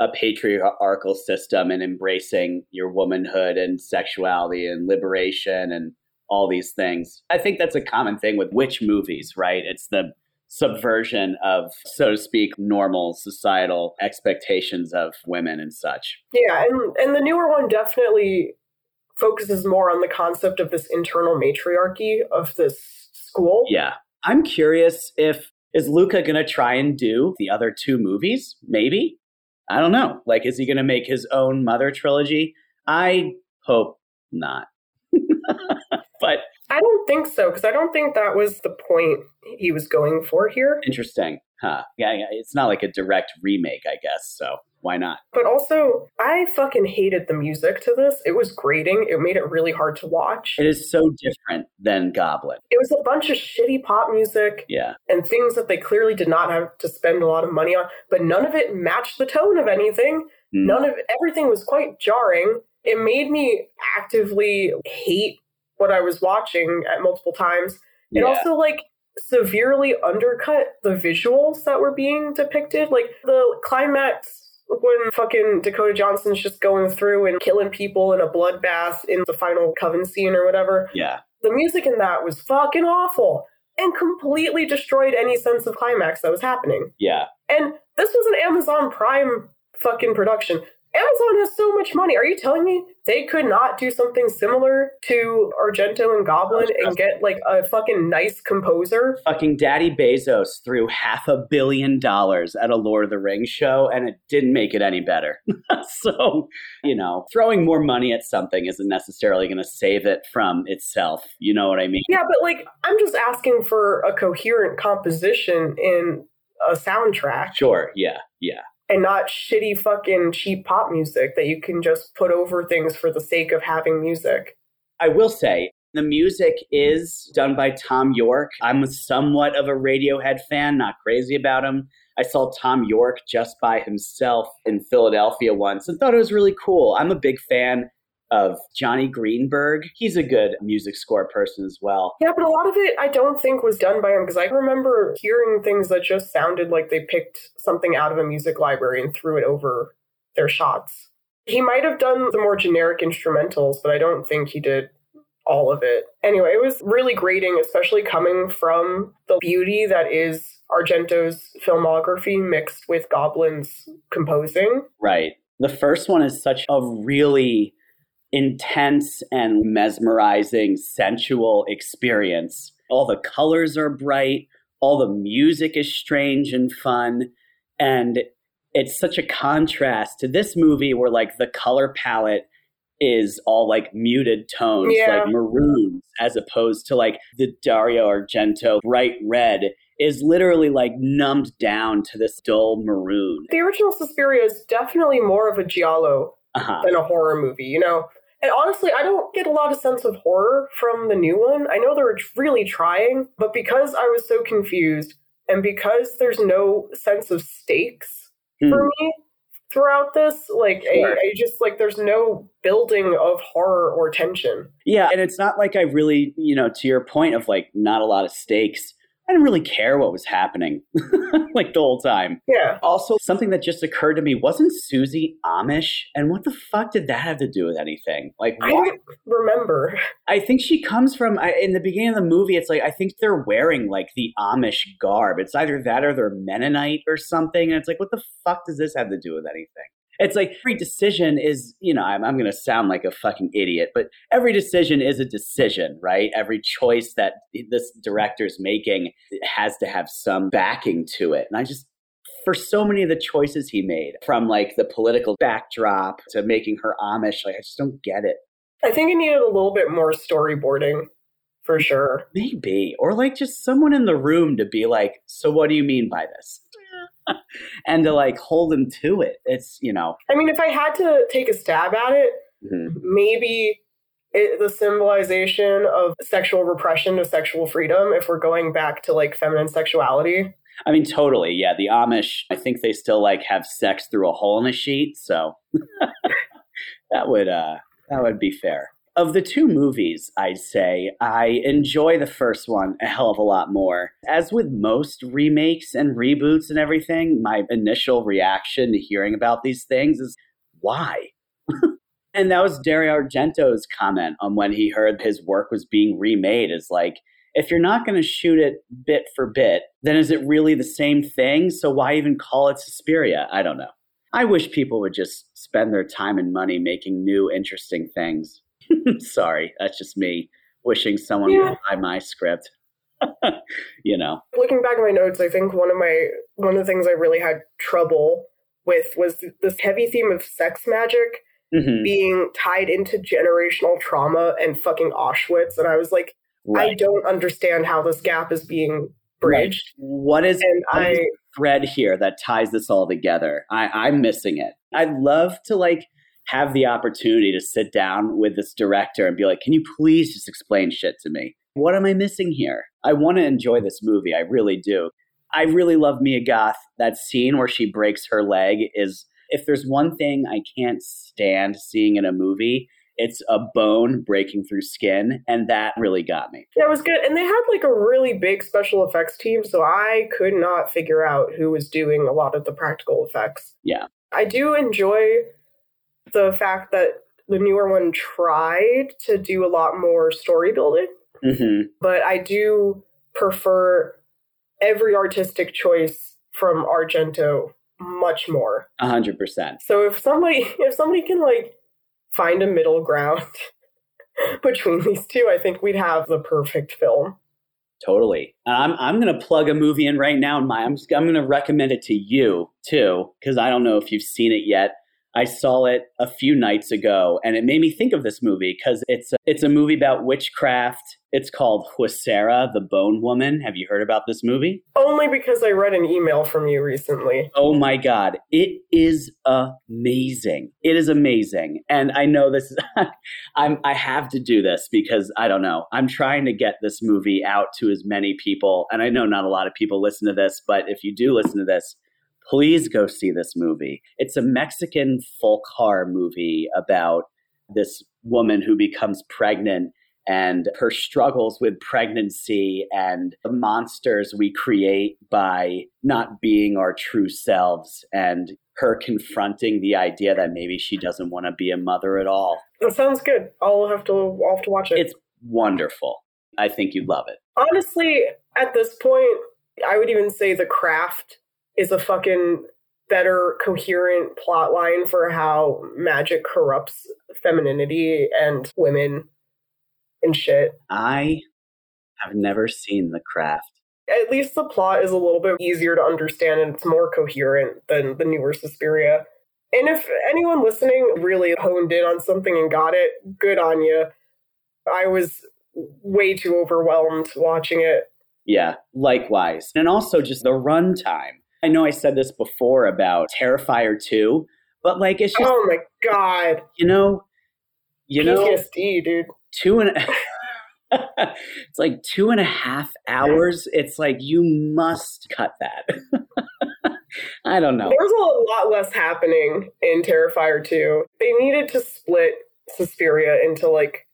a patriarchal system and embracing your womanhood and sexuality and liberation and all these things. I think that's a common thing with witch movies, right? It's the subversion of, so to speak, normal societal expectations of women and such. Yeah, and, and the newer one definitely focuses more on the concept of this internal matriarchy of this school. Yeah. I'm curious if is Luca going to try and do the other two movies? Maybe. I don't know. Like is he going to make his own mother trilogy? I hope not. I don't think so, because I don't think that was the point he was going for here. interesting. Huh. Yeah, yeah, it's not like a direct remake, I guess. So, why not? But also, I fucking hated the music to this. It was grating. It made it really hard to watch. It is so different than Goblin. It was a bunch of shitty pop music Yeah. and things that they clearly did not have to spend a lot of money on, but none of it matched the tone of anything. Mm. None of everything was quite jarring. It made me actively hate what I was watching at multiple times. It Yeah. also like severely undercut the visuals that were being depicted. Like the climax when fucking Dakota Johnson's just going through and killing people in a bloodbath in the final coven scene or whatever. yeah. The music in that was fucking awful and completely destroyed any sense of climax that was happening. Yeah. And this was an Amazon Prime fucking production. Amazon has so much money. Are you telling me they could not do something similar to Argento and Goblin and get like a fucking nice composer? Fucking Daddy Bezos threw half a billion dollars at a Lord of the Rings show and it didn't make it any better. so, you know, throwing more money at something isn't necessarily going to save it from itself. You know what I mean? Yeah, but like I'm just asking for a coherent composition in a soundtrack Sure. Yeah. Yeah. And not shitty fucking cheap pop music that you can just put over things for the sake of having music. I will say the music is done by Thom Yorke. I'm somewhat of a Radiohead fan, not crazy about him. I saw Thom Yorke just by himself in Philadelphia once and thought it was really cool. I'm a big fan of Johnny Greenberg. He's a good music score person as well. Yeah, but a lot of it I don't think was done by him because I remember hearing things that just sounded like they picked something out of a music library and threw it over their shots. He might have done the more generic instrumentals, but I don't think he did all of it. Anyway, it was really grating, especially coming from the beauty that is Argento's filmography mixed with Goblin's composing. Right. The first one is such a really intense and mesmerizing sensual experience. All the colors are bright, all the music is strange and fun, and it's such a contrast to this movie where like the color palette is all like muted tones, Yeah. like maroons, as opposed to like the Dario Argento bright red is literally like numbed down to this dull maroon. The original Suspiria is definitely more of a giallo Uh-huh. than a horror movie, you know? And honestly, I don't get a lot of sense of horror from the new one. I know they're really trying, but because I was so confused and because there's no sense of stakes Hmm. for me throughout this, like, Sure. I, I just, like, there's no building of horror or tension. Yeah, and it's not like I really, you know, to your point of like not a lot of stakes. I didn't really care what was happening like the whole time. Yeah. Also, something that just occurred to me wasn't Susie Amish? And what the fuck did that have to do with anything? Like, I don't remember. I think she comes from, I, in the beginning of the movie, it's like, I think they're wearing like the Amish garb. It's either that or they're Mennonite or something. And it's like, what the fuck does this have to do with anything? It's like every decision is, you know, I'm, I'm going to sound like a fucking idiot, but every decision is a decision, right? Every choice that this director's making has to have some backing to it. And I just, for so many of the choices he made, from like the political backdrop to making her Amish, like, I just don't get it. I think it needed a little bit more storyboarding for sure. Maybe. Or like just someone in the room to be like, so what do you mean by this? and to like hold them to it. It's, you know, I mean, if I had to take a stab at it, mhm. maybe it, the symbolization of sexual repression to sexual freedom if we're going back to like feminine sexuality I mean, totally. Yeah, the Amish. I think they still like have sex through a hole in a sheet. So that would uh, that would be fair. Of the two movies, I'd say I enjoy the first one a hell of a lot more. As with most remakes and reboots and everything, my initial reaction to hearing about these things is why? and that was Dario Argento's comment on when he heard his work was being remade is like, if you're not going to shoot it bit for bit, then is it really the same thing? So why even call it Suspiria? I don't know. I wish people would just spend their time and money making new, interesting things. Sorry, that's just me wishing someone Yeah. would buy my script. you know, Looking back at my notes, I think one of my one of the things I really had trouble with was this heavy theme of sex magic Mhm. being tied into generational trauma and fucking Auschwitz. And I was like, I don't understand how this gap is being bridged. What is And I thread here that ties this all together. I, I'm missing it. I'd love to like have the opportunity to sit down with this director and be like, can you please just explain shit to me? What am I missing here? I want to enjoy this movie. I really do. I really love Mia Goth. That scene where she breaks her leg is, if there's one thing I can't stand seeing in a movie, it's a bone breaking through skin. And that really got me. that was good. And they had like a really big special effects team, so I could not figure out who was doing a lot of the practical effects. Yeah. I do enjoy the fact that the newer one tried to do a lot more story building. hmm but I do prefer every artistic choice from Argento much more. A hundred percent. So if somebody if somebody can like find a middle ground between these two, I think we'd have the perfect film. Totally. And I'm I'm gonna plug a movie in right now. My I'm I'm gonna recommend it to you too because I don't know if you've seen it yet. I saw it a few nights ago, and it made me think of this movie because it's a, it's a movie about witchcraft. It's called Huesera, the Bone Woman. Have you heard about this movie? Only because I read an email from you recently. Oh my god, it is amazing. It is amazing. And I know this is I'm I have to do this because I don't know. I'm trying to get this movie out to as many people and I know not a lot of people listen to this, but if you do listen to this, please go see this movie. It's a Mexican folk horror movie about this woman who becomes pregnant and her struggles with pregnancy and the monsters we create by not being our true selves and her confronting the idea that maybe she doesn't want to be a mother at all. That sounds good. I'll have to I'll have to watch it. It's wonderful. I think you'd love it. Honestly, at this point, I would even say The Craft is a fucking better coherent plot line for how magic corrupts femininity and women and shit. I have never seen The Craft. At least the plot is a little bit easier to understand and it's more coherent than the newer Suspiria. And if anyone listening really honed in on something and got it, good on you. I was way too overwhelmed watching it. Yeah, likewise. And also just the runtime. I know I said this before about Terrifier 2, but like it's just, Oh my god. you know, you know, PTSD, dude. two and it's like two and a half hours. It's like you must cut that. I don't know. There's a lot less happening in Terrifier 2. They needed to split Suspiria into like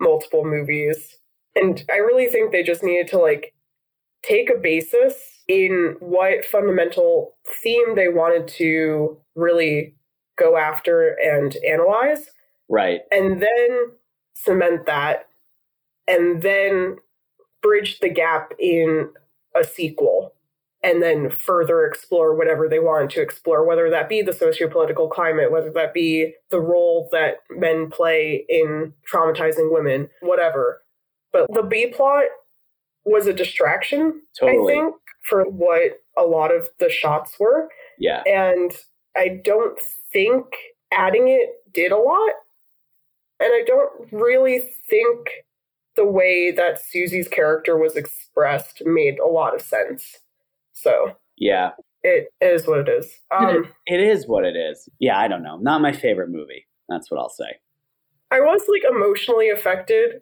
multiple movies. And I really think they just needed to like take a basis in what fundamental theme they wanted to really go after and analyze Right. and then cement that and then bridge the gap in a sequel and then further explore whatever they wanted to explore whether that be the sociopolitical climate whether that be the role that men play in traumatizing women whatever but the b plot was a distraction Totally. i think for what a lot of the shots were Yeah. and I don't think adding it did a lot. And I don't really think the way that Susie's character was expressed made a lot of sense. So Yeah. it is what it is. Um, It is what it is. Yeah, I don't know. Not my favorite movie. That's what I'll say. I was like emotionally affected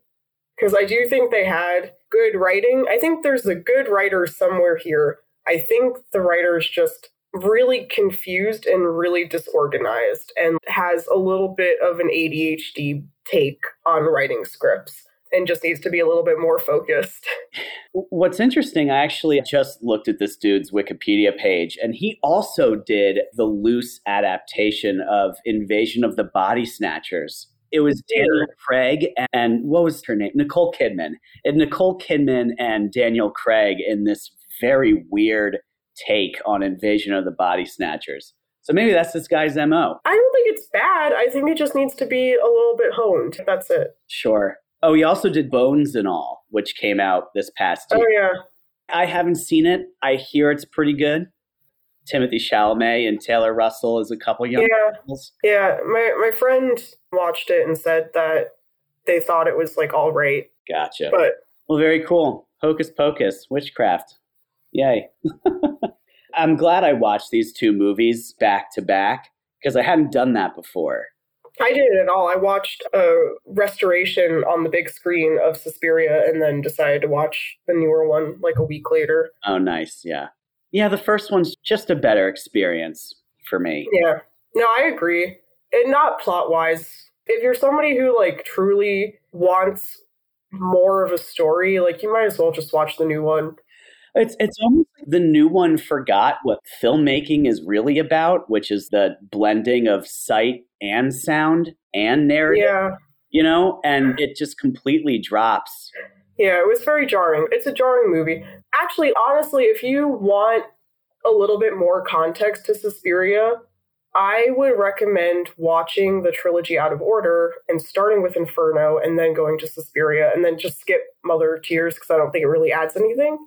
because I do think they had good writing. I think there's a good writer somewhere here I think the writer's just really confused and really disorganized and has a little bit of an ADHD take on writing scripts and just needs to be a little bit more focused. What's interesting, I actually just looked at this dude's Wikipedia page, and he also did the loose adaptation of Invasion of the Body Snatchers. It was Daniel Craig and what was her name? Nicole Kidman. And Nicole Kidman and Daniel Craig in this very weird take on Invasion of the Body Snatchers. So maybe that's this guy's MO. I don't think it's bad. I think it just needs to be a little bit honed. That's it. Sure. Oh, he also did Bones and All, which came out this past Oh year. yeah. I haven't seen it. I hear it's pretty good. Timothy Chalamet and Taylor Russell is a couple young Yeah. girls. Yeah. My my friend watched it and said that they thought it was like all right. Gotcha. But Well, very cool. Hocus Pocus, witchcraft. Yay. I'm glad I watched these two movies back to back because I hadn't done that before. I didn't at all. I watched a restoration on the big screen of Suspiria and then decided to watch the newer one like a week later. Oh, nice. Yeah. Yeah, the first one's just a better experience for me. Yeah. No, I agree. And not plot wise. If you're somebody who like truly wants more of a story, like you might as well just watch the new one. It's it's almost like the new one forgot what filmmaking is really about, which is the blending of sight and sound and narrative, Yeah. you know, and it just completely drops. Yeah, it was very jarring. It's a jarring movie. Actually, honestly, if you want a little bit more context to Suspiria, I would recommend watching the trilogy out of order and starting with Inferno and then going to Suspiria and then just skip Mother of Tears because I don't think it really adds anything.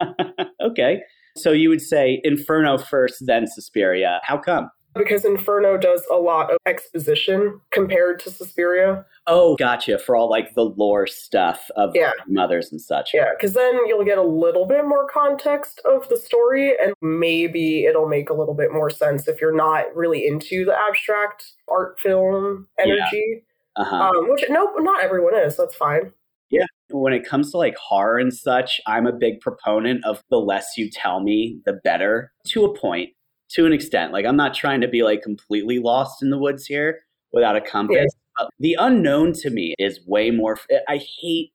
okay. So you would say Inferno first, then Suspiria. How come? Because Inferno does a lot of exposition compared to Suspiria. Oh, gotcha. For all like the lore stuff of Yeah. mothers and such. Yeah, because then you'll get a little bit more context of the story, and maybe it'll make a little bit more sense if you're not really into the abstract art film energy. Uh-huh. Um, which no, not everyone is. That's fine. Yeah. When it comes to like horror and such, I'm a big proponent of the less you tell me, the better to a point, to an extent. Like, I'm not trying to be like completely lost in the woods here without a compass. Yeah. But the unknown to me is way more. I hate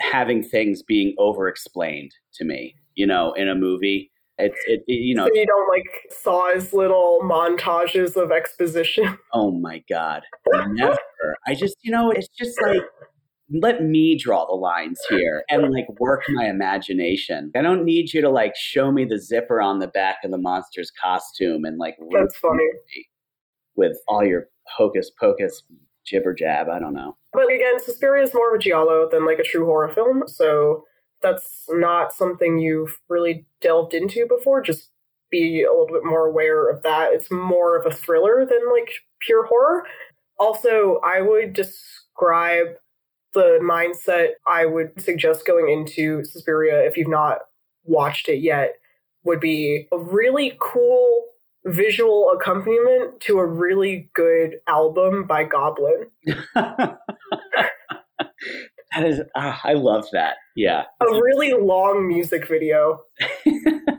having things being over explained to me, you know, in a movie. It's, it, it, you know, So you don't like Saw's little montages of exposition. oh my God, never. I just, you know, it's just like, let me draw the lines here and like work my imagination. I don't need you to like show me the zipper on the back of the monster's costume and like That's funny. with all your hocus pocus jibber jab. I don't know. But again, Suspiria is more of a giallo than like a true horror film, so that's not something you've really delved into before. Just be a little bit more aware of that. It's more of a thriller than like pure horror. Also, I would describe the mindset I would suggest going into Suspiria if you've not watched it yet would be a really cool visual accompaniment to a really good album by Goblin. that is, ah, I love that. Yeah. a really long music video.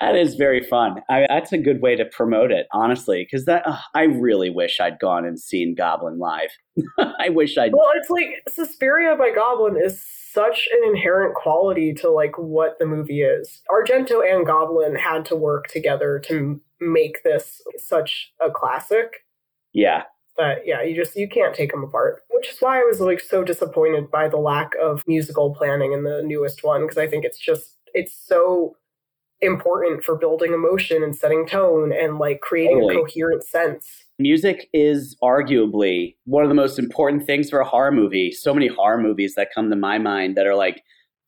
that is very fun. I, that's a good way to promote it, honestly, because that ugh, I really wish I'd gone and seen Goblin live. I wish I'd. Well, it's like Suspiria by Goblin is such an inherent quality to like what the movie is. Argento and Goblin had to work together to m- make this such a classic Yeah, But yeah, you just you can't take them apart. Which is why I was like so disappointed by the lack of musical planning in the newest one because I think it's just it's so important for building emotion and setting tone and like creating Totally. a coherent sense. music is arguably one of the most important things for a horror movie. So many horror movies that come to my mind that are like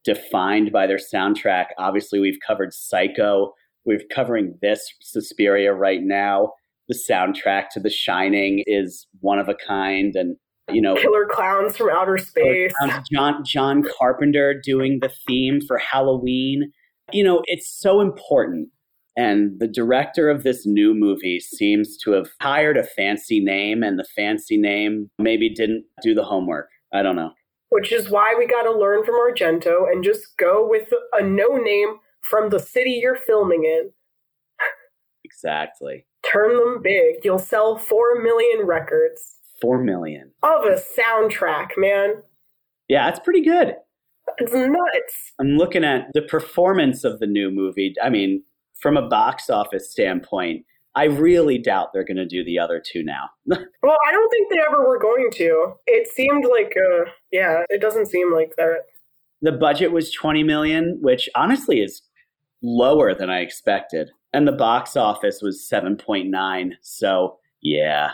defined by their soundtrack. Obviously, we've covered Psycho. We're covering this Suspiria right now. The soundtrack to The Shining is one of a kind, and you know, Killer clowns from outer space. John John Carpenter doing the theme for Halloween. You know, it's so important. And the director of this new movie seems to have hired a fancy name, and the fancy name maybe didn't do the homework. I don't know. which is why we got to learn from Argento and just go with a no name from the city you're filming in. Exactly. Turn them big. You'll sell 4 million records Four million. of a soundtrack, man. Yeah, that's pretty good. It's nuts. I'm looking at the performance of the new movie. I mean, from a box office standpoint, I really doubt they're going to do the other two now. Well, I don't think they ever were going to. It seemed like, uh, yeah, it doesn't seem like that. the budget was 20 million, which honestly is lower than I expected. And the box office was 7.9. So, yeah,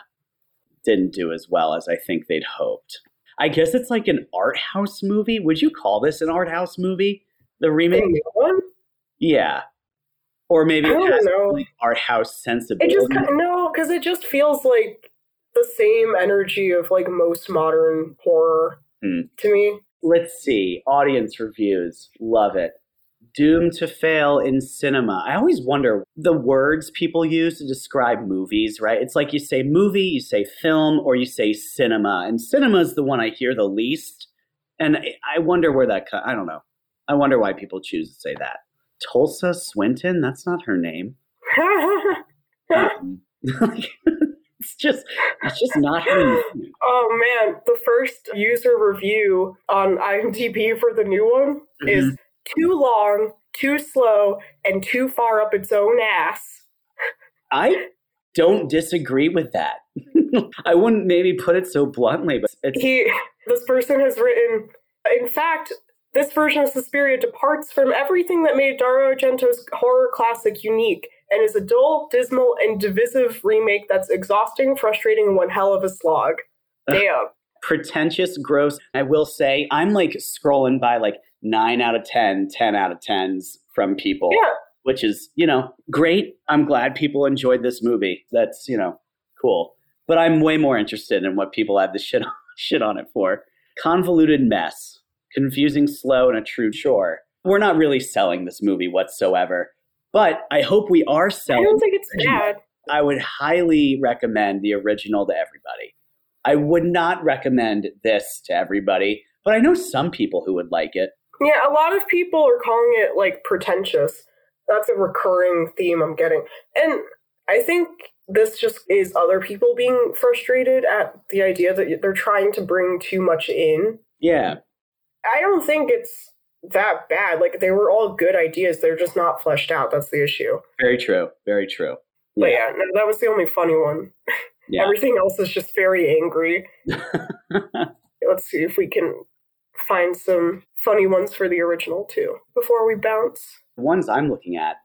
didn't do as well as I think they'd hoped. I guess it's like an art house movie. Would you call this an art house movie? The remake? one? Yeah. Or maybe it has know. like art house It sensibility. just no, because it just feels like the same energy of like most modern horror Hmm. to me. Let's see. Audience reviews. Love it. Doomed to fail in cinema. I always wonder the words people use to describe movies, right? It's like you say movie, you say film, or you say cinema. And cinema is the one I hear the least. And I- wonder where that. I don't know. I wonder why people choose to say that. Tulsa Swinton? That's not her name. Um, it's just, it's just not her name. oh man, the first user review on IMDb for the new one is too long, too slow, and too far up its own ass. I don't disagree with that. I wouldn't maybe put it so bluntly, but it's He, this person has written, in fact, this version of Suspiria departs from everything that made Dario Argento's horror classic unique and is a dull, dismal, and divisive remake that's exhausting, frustrating, and one hell of a slog. Damn. pretentious, gross. I will say, I'm like scrolling by like 9 out of 10, 10 out of 10s from people, Yeah. which is, you know, great. I'm glad people enjoyed this movie. That's, you know, cool. But I'm way more interested in what people have the shit on, shit on it for. Convoluted mess, confusing, slow, and a true chore. We're not really selling this movie whatsoever. But I hope we are selling. I don't think it's bad. I would highly recommend the original to everybody. I would not recommend this to everybody, but I know some people who would like it. Yeah, a lot of people are calling it like pretentious. That's a recurring theme I'm getting. And I think this just is other people being frustrated at the idea that they're trying to bring too much in. Yeah, I don't think it's that bad. Like they were all good ideas, they're just not fleshed out. That's the issue. very true. Very true. But yeah, no, that was the only funny one. Yeah. Everything else is just very angry. Let's see if we can find some funny ones for the original too before we bounce. the ones I'm looking at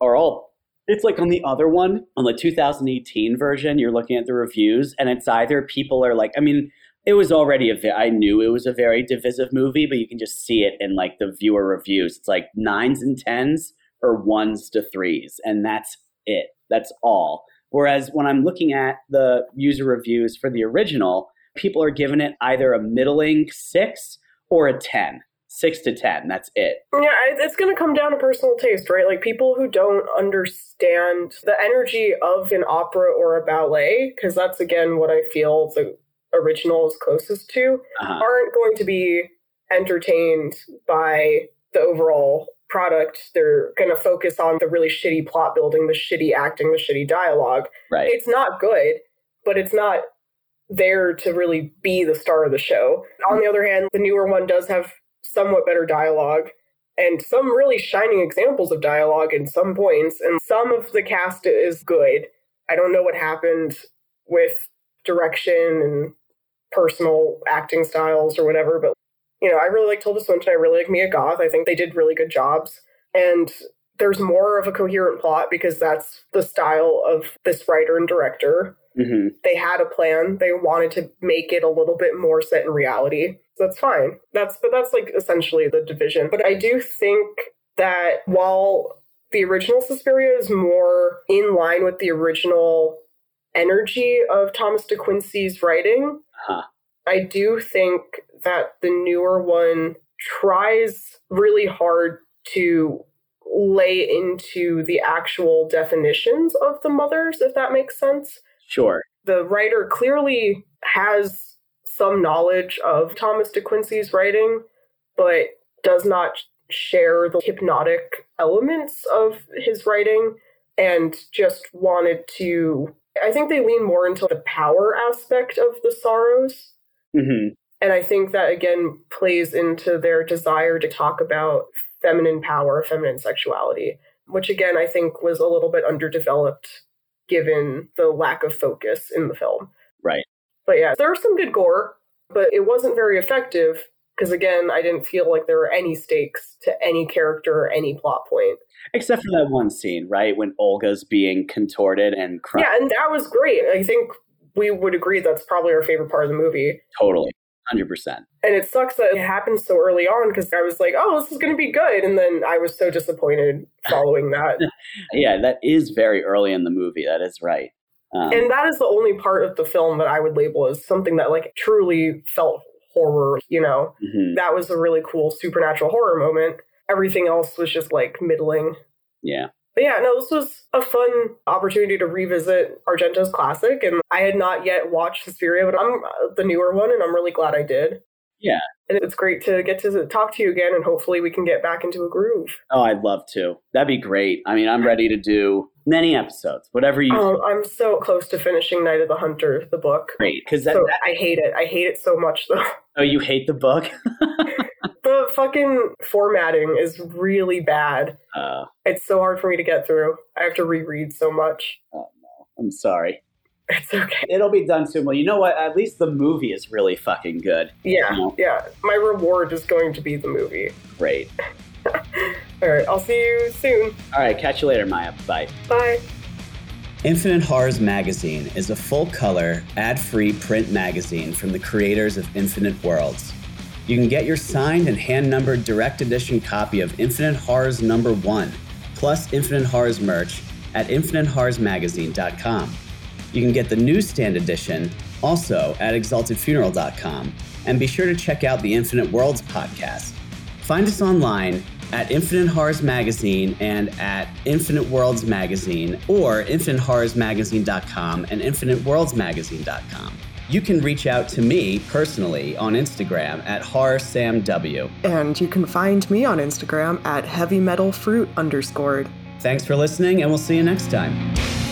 are all. It's like on the other one, on the 2018 version, you're looking at the reviews, and it's either people are like, I mean, it was already a I knew it was a very divisive movie, but you can just see it in like the viewer reviews. It's like nines and tens or ones to threes, and that's it. That's all. Whereas when I'm looking at the user reviews for the original, people are giving it either a middling six or a 10. Six to 10. That's it. Yeah, it's going to come down to personal taste, right? Like people who don't understand the energy of an opera or a ballet, because that's again what I feel the original is closest to, Uh-huh. aren't going to be entertained by the overall product. They're going to focus on the really shitty plot building, the shitty acting, the shitty dialogue. Right. It's not good, but it's not there to really be the star of the show. On the other hand, the newer one does have somewhat better dialogue and some really shining examples of dialogue in some points, and some of the cast is good. I don't know what happened with direction and personal acting styles or whatever, but you know, I really like Tilda Swinton. I really like Mia Goth. I think they did really good jobs. And there's more of a coherent plot because that's the style of this writer and director. Hmm They had a plan. They wanted to make it a little bit more set in reality. So that's fine. That's but that's like essentially the division. But I do think that while the original Suspiria is more in line with the original energy of Thomas De Quincey's writing, Huh. I do think that the newer one tries really hard to lay into the actual definitions of the mothers, if that makes sense. Sure. The writer clearly has some knowledge of Thomas De Quincey's writing, but does not share the hypnotic elements of his writing and just wanted to. I think they lean more into the power aspect of the sorrows. hmm And I think that again plays into their desire to talk about feminine power, feminine sexuality, which again I think was a little bit underdeveloped given the lack of focus in the film. Right. But yeah, there was some good gore, but it wasn't very effective because again, I didn't feel like there were any stakes to any character or any plot point. Except for that one scene, right? When Olga's being contorted and crying. Yeah, and that was great. I think we would agree that's probably our favorite part of the movie. Totally. 100%. And it sucks that it happened so early on because I was like, oh, this is going to be good. And then I was so disappointed following that. Yeah, that is very early in the movie. That is right. Um, and that is the only part of the film that I would label as something that like truly felt horror, you know? mhm, That was a really cool supernatural horror moment. Everything else was just like middling. yeah. But yeah, no, this was a fun opportunity to revisit Argento's classic. And I had not yet watched Suspiria, but I'm uh, the newer one, and I'm really glad I did. Yeah. And it's great to get to talk to you again, and hopefully we can get back into a groove. Oh, I'd love to. That'd be great. I mean, I'm ready to do many episodes, whatever you Um, I'm so close to finishing Night of the Hunter, the book. great. Because that, So that- I hate it. I hate it so much, though. oh, you hate the book? the fucking formatting is really bad. uh, It's so hard for me to get through. I have to reread so much. oh no, I'm sorry. It's okay. It'll be done soon. Well, you know what? At least the movie is really fucking good. Yeah, No. yeah. My reward is going to be the movie. Great. All right, I'll see you soon. All right, catch you later, Maya. Bye. Bye. Infinite Horrors Magazine is a full color, ad free print magazine from the creators of Infinite Worlds. You can get your signed and hand numbered direct edition copy of Infinite Horrors number one, plus Infinite Horrors merch at infinitehorrorsmagazine.com. You can get the newsstand edition also at exaltedfuneral.com. And be sure to check out the Infinite Worlds podcast. Find us online at Infinite Horrors Magazine and at Infinite Worlds Magazine or infinitehorrorsmagazine.com and infiniteworldsmagazine.com. You can reach out to me personally on Instagram at horrorsamw. And you can find me on Instagram at heavymetalfruit underscored. Thanks for listening, and we'll see you next time.